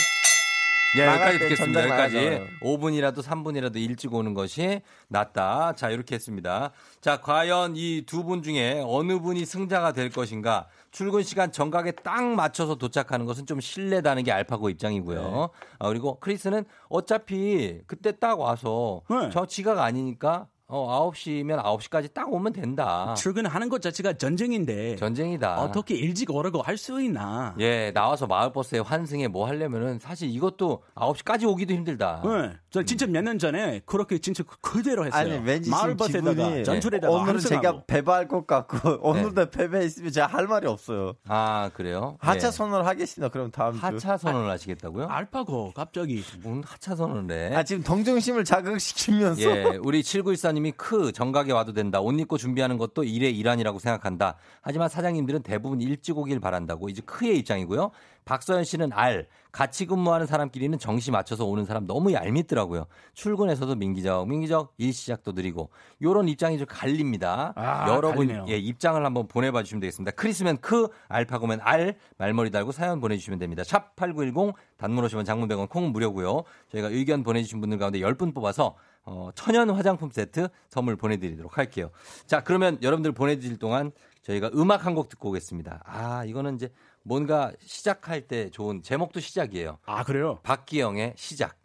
Speaker 1: 예, 여기까지
Speaker 14: 때
Speaker 1: 듣겠습니다. 여기까지
Speaker 14: 나가잖아요.
Speaker 1: 5분이라도 3분이라도 일찍 오는 것이 낫다. 자, 이렇게 했습니다. 자, 과연 이 두 분 중에 어느 분이 승자가 될 것인가? 출근 시간 정각에 딱 맞춰서 도착하는 것은 좀 실례다는 게 알파고 입장이고요. 아, 그리고 크리스는 어차피 그때 딱 와서
Speaker 13: 네.
Speaker 1: 저 지각 아니니까 어, 9시면 9시까지 딱 오면 된다.
Speaker 13: 출근하는 것 자체가 전쟁인데
Speaker 1: 전쟁이다.
Speaker 13: 어떻게 일찍 오라고 할 수 있나?
Speaker 1: 예, 나와서 마을버스에 환승에 뭐 하려면은 사실 이것도 9시까지 오기도 힘들다.
Speaker 13: 네, 저 진짜 몇 년 전에 그렇게 진짜 그- 그대로 했어요.
Speaker 14: 아니 왠지
Speaker 13: 마을버스에다가
Speaker 14: 기분이
Speaker 13: 전철에다가
Speaker 14: 오늘은
Speaker 13: 환승하고.
Speaker 14: 제가 패배할 것 같고 오늘도 패배했으면 제가 할 말이 없어요.
Speaker 1: 아, 그래요?
Speaker 14: 하차
Speaker 1: 예.
Speaker 14: 선언을 하겠습니다. 그럼 다음 주.
Speaker 1: 하차 선언을 하시겠다고요?
Speaker 13: 알파고 갑자기
Speaker 1: 뭔 하차 선언을 해?
Speaker 14: 아 지금 동정심을 자극시키면서
Speaker 1: 예, 우리 7914님이 크 정각에 와도 된다. 옷 입고 준비하는 것도 일의 일환이라고 생각한다. 하지만 사장님들은 대부분 일찍 오길 바란다고. 이제 크의 입장이고요. 박서연 씨는 알. 같이 근무하는 사람끼리는 정시 맞춰서 오는 사람 너무 얄밉더라고요. 출근해서도 민기적, 민기적, 일 시작도 느리고. 요런 입장이 좀 갈립니다.
Speaker 13: 아,
Speaker 1: 여러분,
Speaker 13: 갈리네요.
Speaker 1: 예, 입장을 한번 보내봐 주시면 되겠습니다. 크리스면 크, 알파고면 알, 말머리 달고 사연 보내주시면 됩니다. 샵 8910, 단문 오시면 장문 100원, 콩 무료고요. 저희가 의견 보내주신 분들 가운데 10분 뽑아서 어, 천연 화장품 세트 선물 보내드리도록 할게요. 자, 그러면 여러분들 보내드릴 동안 저희가 음악 한 곡 듣고 오겠습니다. 아, 이거는 이제 뭔가 시작할 때 좋은 제목도 시작이에요.
Speaker 13: 아 그래요?
Speaker 1: 박기영의 시작.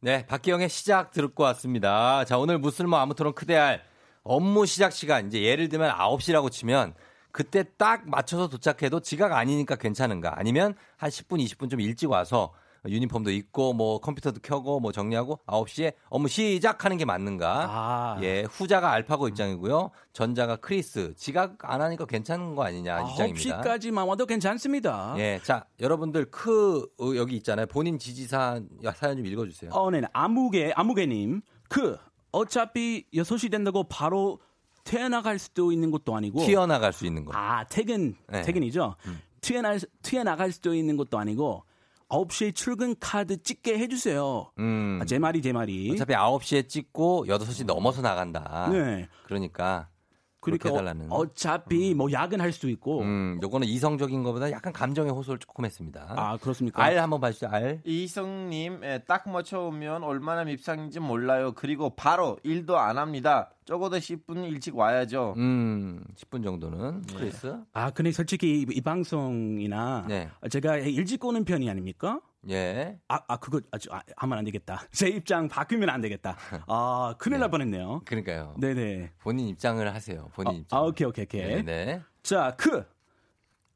Speaker 1: 네, 박기영의 시작 듣고 왔습니다. 자, 오늘 무슬모 아무토론 크대할 업무 시작 시간 이제 예를 들면 9시라고 치면 그때 딱 맞춰서 도착해도 지각 아니니까 괜찮은가? 아니면 한 10분, 20분 좀 일찍 와서 유니폼도 입고 뭐 컴퓨터도 켜고 뭐 정리하고 9시에 업무 시작하는 게 맞는가?
Speaker 13: 아.
Speaker 1: 예, 후자가 알파고 입장이고요. 전자가 크리스. 지각 안 하니까 괜찮은 거 아니냐 입장입니다.
Speaker 13: 9시까지만 와도 괜찮습니다.
Speaker 1: 예, 자, 여러분들 크 어, 여기 있잖아요. 본인 지지사연 사연 좀 읽어 주세요.
Speaker 13: 어, 네, 아무개, 아무개님. 그, 어차피 6시 된다고 바로 튀어나갈 수도 있는 것도 아니고.
Speaker 1: 튀어나갈 수 있는 거.
Speaker 13: 아, 퇴근,
Speaker 1: 네. 음.
Speaker 13: 퇴근이죠. 튀어나, 튀어나갈 수도 있는 것도 아니고, 9시에 출근 카드 찍게 해주세요.
Speaker 1: 음.
Speaker 13: 아, 제 말이, 제 말이.
Speaker 1: 어차피 9시에 찍고 6시 넘어서 나간다.
Speaker 13: 네.
Speaker 1: 그러니까
Speaker 13: 그러니까
Speaker 1: 그렇게 해달라는.
Speaker 13: 어, 차피뭐 야근할 수도 있고.
Speaker 1: 음, 요거는 이성적인 것보다 약간 감정의 호소를 조금 했습니다.
Speaker 13: 아, 그렇습니까?
Speaker 1: 알 한번 봐주세요. 알.
Speaker 14: 이성님 예, 딱 맞춰오면 얼마나 밉상인지 몰라요. 그리고 바로 일도 안 합니다. 적어도 10분 일찍 와야죠.
Speaker 1: 음, 10분 정도는. 크리스.
Speaker 13: 아, 근데 솔직히 이, 이 방송이나
Speaker 1: 네.
Speaker 13: 제가 일찍 오는 편이 아닙니까?
Speaker 1: 예.
Speaker 13: 아, 아 그거 아주 아, 하면 안 되겠다. 제 입장 바뀌면 안 되겠다. 아, 큰일 날 뻔했네요.
Speaker 1: 그러니까요.
Speaker 13: 네네.
Speaker 1: 본인 입장을 하세요. 본인 입장.
Speaker 13: 아, 오케이, 오케이, 오케이.
Speaker 1: 네, 네.
Speaker 13: 자, 그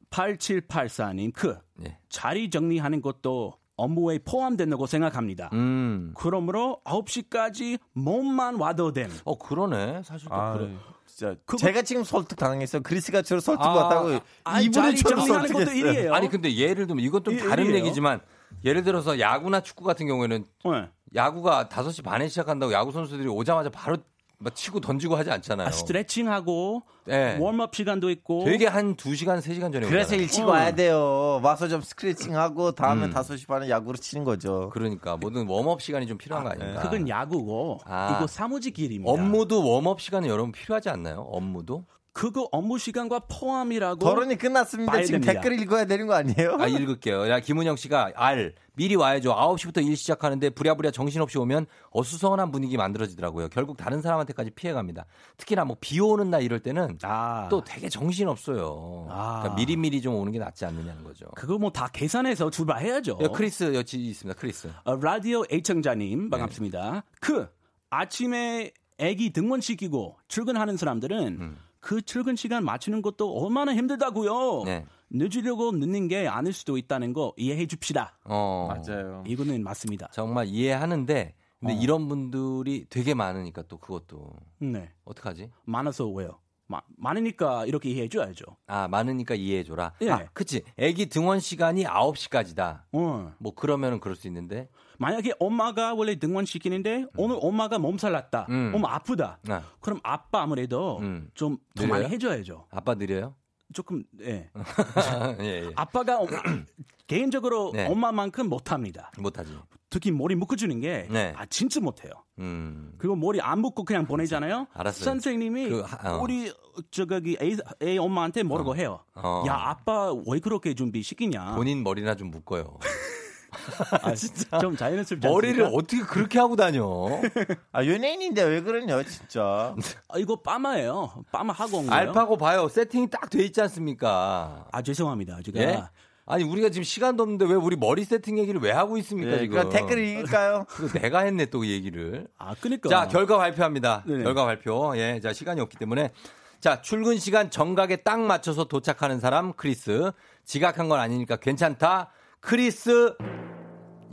Speaker 13: 8784님 그
Speaker 1: 네.
Speaker 13: 자리 정리하는 것도 업무에 포함된다고 생각합니다.
Speaker 1: 음.
Speaker 13: 그러므로 9시까지 몸만 와도 됨.
Speaker 1: 어, 그러네. 사실 또
Speaker 14: 아,
Speaker 1: 그래.
Speaker 14: 진짜 제가 지금 설득 당했어요. 그리스가 저를 설득
Speaker 1: 아,
Speaker 14: 왔다고
Speaker 13: 아,
Speaker 14: 이분이 저를
Speaker 13: 정리하는 것도
Speaker 14: 설득했어요.
Speaker 13: 일이에요.
Speaker 1: 아니 근데 예를 들면 이건 좀
Speaker 13: 이-
Speaker 1: 다른
Speaker 13: 일이에요.
Speaker 1: 얘기지만 예를 들어서 야구나 축구 같은 경우에는
Speaker 13: 네.
Speaker 1: 야구가 5시 반에 시작한다고 야구 선수들이 오자마자 바로 막 치고 던지고 하지 않잖아요.
Speaker 13: 아, 스트레칭하고
Speaker 1: 네.
Speaker 13: warm-up 시간도 있고.
Speaker 1: 되게 한 2시간, 3시간 전에
Speaker 14: 그래서
Speaker 1: 오잖아요.
Speaker 14: 일찍
Speaker 13: 어.
Speaker 14: 와야 돼요. 와서 좀 스트레칭하고 다음에
Speaker 1: 음.
Speaker 14: 5시 반에 야구를 치는 거죠.
Speaker 1: 그러니까 모든 warm-up 시간이 좀 필요한 거 아닙니까?
Speaker 13: 그건 야구고
Speaker 1: 아.
Speaker 13: 이거 사무직 일입니다.
Speaker 1: 업무도 warm-up 시간이 여러분 필요하지 않나요? 업무도?
Speaker 13: 그거 업무 시간과 포함이라고.
Speaker 14: 토론이 끝났습니다. 지금
Speaker 13: 됩니다.
Speaker 14: 댓글 읽어야 되는 거 아니에요?
Speaker 1: 아, 읽을게요. 야, 김은영 씨가 알. 미리 와야죠. 9시부터 일 시작하는데 부랴부랴 정신없이 오면 어수선한 분위기 만들어지더라고요. 결국 다른 사람한테까지 피해갑니다. 특히나 뭐 비 오는 날 이럴 때는
Speaker 13: 아.
Speaker 1: 또 되게 정신없어요.
Speaker 13: 아.
Speaker 1: 그러니까 미리미리 좀 오는 게 낫지 않느냐는 거죠.
Speaker 13: 그거 뭐 다 계산해서 출발해야죠.
Speaker 1: 야, 크리스 여기 있습니다. 크리스.
Speaker 13: 어, 라디오
Speaker 1: 네.
Speaker 13: 애청자님 반갑습니다. 그 아침에 아기 등원시키고 출근하는 사람들은
Speaker 1: 음.
Speaker 13: 그 출근 시간 맞추는 것도 얼마나 힘들다고요.
Speaker 1: 네.
Speaker 13: 늦으려고 늦는 게 아닐 수도 있다는 거 이해해 줍시다.
Speaker 1: 어.
Speaker 14: 맞아요.
Speaker 13: 이거는 맞습니다.
Speaker 1: 정말 이해하는데 근데
Speaker 13: 어.
Speaker 1: 이런 분들이 되게 많으니까 또 그것도
Speaker 13: 네.
Speaker 1: 어떡하지?
Speaker 13: 많아서 왜요? 마- 많으니까 이렇게 이해해 줘야죠.
Speaker 1: 아, 많으니까 이해해 줘라.
Speaker 13: 예.
Speaker 1: 아, 그치. 애기 등원 시간이 9시까지다.
Speaker 13: 어.
Speaker 1: 뭐 그러면은 그럴 수 있는데.
Speaker 13: 만약에 엄마가 원래 등원시키는데 오늘 엄마가 몸살 났다.
Speaker 1: 음.
Speaker 13: 엄마 아프다.
Speaker 1: 아,
Speaker 13: 그럼 아빠 아무래도
Speaker 1: 음.
Speaker 13: 좀더
Speaker 1: 느려요?
Speaker 13: 많이 해줘야죠.
Speaker 1: 아빠 느려요?
Speaker 13: 조금 예.
Speaker 1: 예, 예.
Speaker 13: 아빠가 어- 개인적으로
Speaker 1: 네.
Speaker 13: 엄마만큼 못합니다.
Speaker 1: 못하지.
Speaker 13: 특히 머리 묶어주는 게
Speaker 1: 네.
Speaker 13: 아, 진짜 못해요.
Speaker 1: 음.
Speaker 13: 그리고 머리 안 묶고 그냥 보내잖아요.
Speaker 1: 알았어요.
Speaker 13: 선생님이
Speaker 1: 그, 하- 어.
Speaker 13: 우리 저기 애, 애 엄마한테 뭐라고 해요.
Speaker 1: 어.
Speaker 13: 야 아빠 왜 그렇게 준비 시키냐.
Speaker 1: 본인 머리나 좀 묶어요.
Speaker 13: 아, 진짜 좀 자연스럽지
Speaker 1: 머리를
Speaker 13: 않습니까?
Speaker 1: 어떻게 그렇게 하고 다녀?
Speaker 14: 아, 연예인인데 왜 그러냐, 진짜.
Speaker 13: 아, 이거 빠마예요. 빠마 하고 온 거예요.
Speaker 1: 알파고 봐요. 세팅이 딱 돼 있지 않습니까?
Speaker 13: 아 죄송합니다. 제가
Speaker 1: 예? 아니 우리가 지금 시간도 없는데 왜 우리 머리 세팅 얘기를 왜 하고 있습니까
Speaker 14: 예,
Speaker 1: 지금?
Speaker 14: 그럼 댓글 읽을까요?
Speaker 1: 내가 했네 또그 얘기를.
Speaker 13: 아 그러니까
Speaker 1: 자 결과 발표합니다.
Speaker 13: 네네.
Speaker 1: 결과 발표. 예, 자 시간이 없기 때문에 자 출근 시간 정각에 딱 맞춰서 도착하는 사람 크리스. 지각한 건 아니니까 괜찮다. 크리스.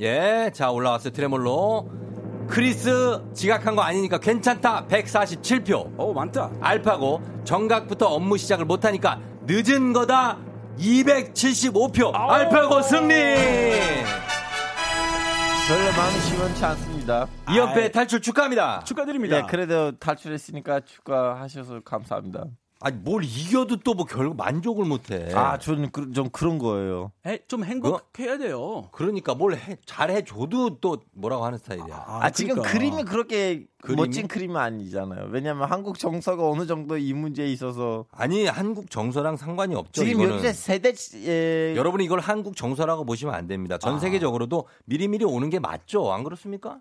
Speaker 1: 예, 자 올라왔어요 트레몰로. 크리스 지각한 거 아니니까 괜찮다. 147표.
Speaker 13: 오 많다.
Speaker 1: 알파고 정각부터 업무 시작을 못하니까 늦은 거다. 275표. 알파고 승리.
Speaker 14: 별로 마음이 시원치 않습니다.
Speaker 1: 2연패 탈출 축하합니다.
Speaker 13: 축하드립니다.
Speaker 14: 예, 그래도 탈출했으니까 축하하셔서 감사합니다.
Speaker 1: 아니 뭘 이겨도 또 뭐 결국 만족을 못해.
Speaker 14: 아, 저는 그, 좀 그런 거예요.
Speaker 13: 해- 좀 행복해야 돼요.
Speaker 1: 그러니까 뭘 해, 잘해줘도 또 뭐라고 하는 스타일이야.
Speaker 14: 아, 지금
Speaker 13: 그러니까.
Speaker 14: 그림이 그렇게
Speaker 1: 그림이?
Speaker 14: 멋진 그림은 아니잖아요. 왜냐하면 한국 정서가 어느 정도 이 문제에 있어서
Speaker 1: 아니 한국 정서랑 상관이 없죠.
Speaker 14: 지금
Speaker 1: 이거는.
Speaker 14: 현재 세대 예,
Speaker 1: 여러분이 이걸 한국 정서라고 보시면 안 됩니다. 전
Speaker 13: 아.
Speaker 1: 세계적으로도 미리미리 오는 게 맞죠. 안 그렇습니까?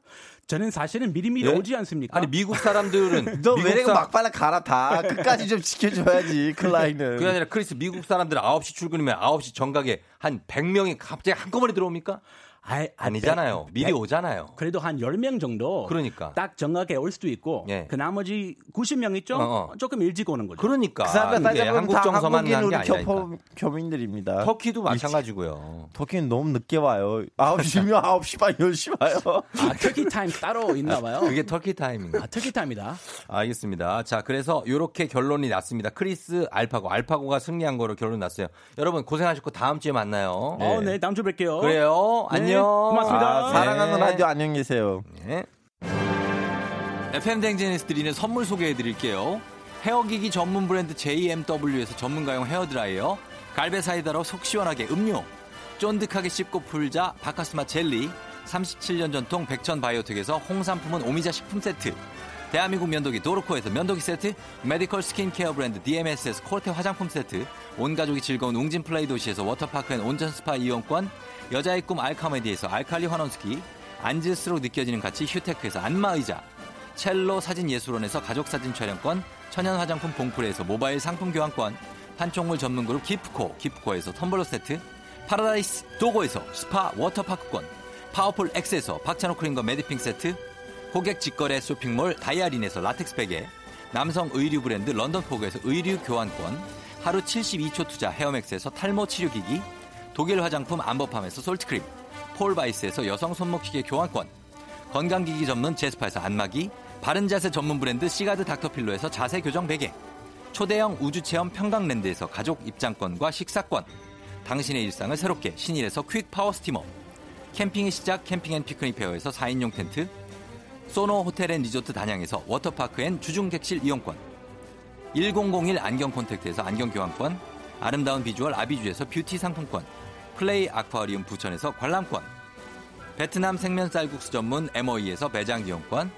Speaker 13: 저는 사실은 미리미리
Speaker 1: 예?
Speaker 13: 오지 않습니까?
Speaker 1: 아니 미국 사람들은
Speaker 14: 너
Speaker 1: 미국
Speaker 14: 왜내고
Speaker 1: 사-
Speaker 14: 막발라 갈아타. 끝까지 좀 지켜줘야지 클라인은.
Speaker 1: 그게 아니라 크리스 미국 사람들 9시 출근이면 9시 정각에 한 100명이 갑자기 한꺼번에 들어옵니까?
Speaker 13: 아이, 아,
Speaker 1: 아니잖아요.
Speaker 13: 백-
Speaker 1: 미리
Speaker 13: 백-
Speaker 1: 오잖아요.
Speaker 13: 그래도 한 10명 정도
Speaker 1: 그러니까.
Speaker 13: 딱 정확하게 올 수도 있고
Speaker 1: 예.
Speaker 13: 그 나머지 90명 있죠?
Speaker 1: 어, 어.
Speaker 13: 조금 일찍 오는 거죠.
Speaker 1: 그러니까
Speaker 14: 그 사람들
Speaker 1: 이게
Speaker 14: 따져보면
Speaker 1: 한국
Speaker 14: 다
Speaker 1: 정서만
Speaker 14: 한국인 우리. 교포, 교민들입니다.
Speaker 1: 터키도 마찬가지고요.
Speaker 14: 터키는 너무 늦게 와요. 9시면 9시 반 10시 와요.
Speaker 13: 아, 터키 타임 따로 있나 봐요.
Speaker 1: 그게 터키 타임인가?
Speaker 13: 아, 터키 타임이다.
Speaker 1: 알겠습니다. 자, 그래서 이렇게 결론이 났습니다. 크리스 알파고, 알파고가 승리한 거로 결론 났어요. 여러분 고생하셨고 다음 주에 만나요.
Speaker 13: 어, 네, 다음 주에 뵐게요.
Speaker 1: 그래요.
Speaker 13: 네,
Speaker 1: 안녕.
Speaker 13: 고맙습니다.
Speaker 14: 아, 사랑하는
Speaker 1: 네.
Speaker 14: 라디오 안녕히 계세요.
Speaker 1: 네. FM 댕진에서 드리는 선물 소개해 드릴게요. 헤어기기 전문 브랜드 JMW에서 전문가용 헤어드라이어, 갈배 사이다로 속 시원하게 음료, 쫀득하게 씹고 풀자 바카스맛 젤리, 37년 전통 백천 바이오텍에서 홍삼품은 오미자 식품 세트, 대한민국 면도기 도르코에서 면도기 세트, 메디컬 스킨케어 브랜드 DMS에서 코르테 화장품 세트, 온 가족이 즐거운 웅진 플레이 도시에서 워터파크 and 온천 스파 이용권, 여자의 꿈 알카메디에서 알칼리 환원수기, 앉을수록 느껴지는 가치 휴테크에서 안마의자, 첼로 사진 예술원에서 가족 사진 촬영권, 천연 화장품 봉프레에서 모바일 상품 교환권, 판촉물 전문 그룹 기프코, 기프코에서 텀블러 세트, 파라다이스 도고에서 스파 워터파크권, 파워풀 X에서 박찬호 크림과 매디핑 세트, 고객 직거래 쇼핑몰 다이아린에서 라텍스 베개, 남성 의류 브랜드 런던포그에서 의류 교환권, 하루 72초 투자 헤어맥스에서 탈모 치료기기, 독일 화장품 안버팜에서 솔트크림, 폴바이스에서 여성 손목시계 교환권, 건강기기 전문 제스파에서 안마기, 바른자세 전문 브랜드 시가드 닥터필로에서 자세 교정 베개, 초대형 우주체험 평강랜드에서 가족 입장권과 식사권, 당신의 일상을 새롭게 신일에서 퀵 파워 스티머, 캠핑의 시작 캠핑 앤 피크닉 페어에서 4인용 텐트 소노 호텔 앤 리조트 단양에서 워터파크 and 주중 객실 이용권 1001 안경 콘택트에서 안경 교환권 아름다운 비주얼 아비주에서 뷰티 상품권 플레이 아쿠아리움 부천에서 관람권 베트남 생면 쌀국수 전문 MOE에서 매장 이용권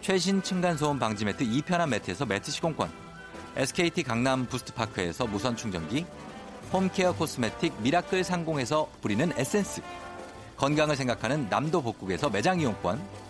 Speaker 1: 최신 층간소음 방지 매트 2편한 매트에서 매트 시공권 SKT 강남 부스트파크에서 무선 충전기 홈케어 코스메틱 미라클 상공에서 뿌리는 에센스 건강을 생각하는 남도 복국에서 매장 이용권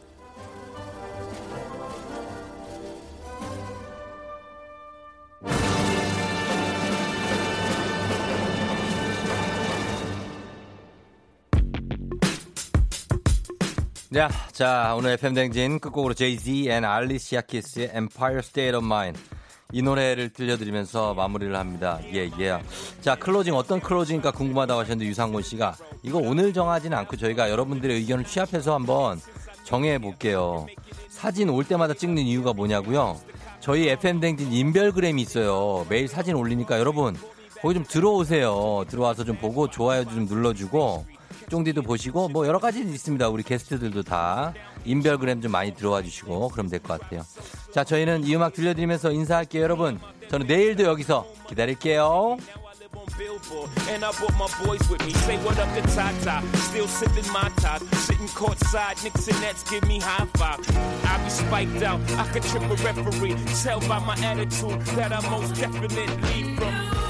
Speaker 1: 자, 자, 오늘 FM 댕진 끝곡으로 Jay-Z and Alicia Keys의 Empire State of Mind. 이 노래를 들려드리면서 마무리를 합니다. 예, 예. 자, 클로징 어떤 클로징일까 궁금하다고 하셨는데 유상곤 씨가 이거 오늘 정하지는 않고 저희가 여러분들의 의견을 취합해서 한번 정해 볼게요. 사진 올 때마다 찍는 이유가 뭐냐고요? 저희 FM 댕진 인별그램이 있어요. 매일 사진 올리니까 여러분 거기 좀 들어오세요. 들어와서 좀 보고 좋아요 좀 눌러주고 쫑디도 보시고 뭐 여러 가지 있습니다. 우리 게스트들도 다 인별그램 좀 많이 들어와 주시고 그럼 될 것 같아요. 자, 저희는 이 음악 들려드리면서 인사할게요, 여러분. 저는 내일도 여기서 기다릴게요.
Speaker 15: And I brought my boys with me. Say what up to Tata. Still sipping my top. Sitting courtside. Knicks and Nets give me high five. I be spiked out. I could trip a referee. Tell by my attitude that I most definitely from.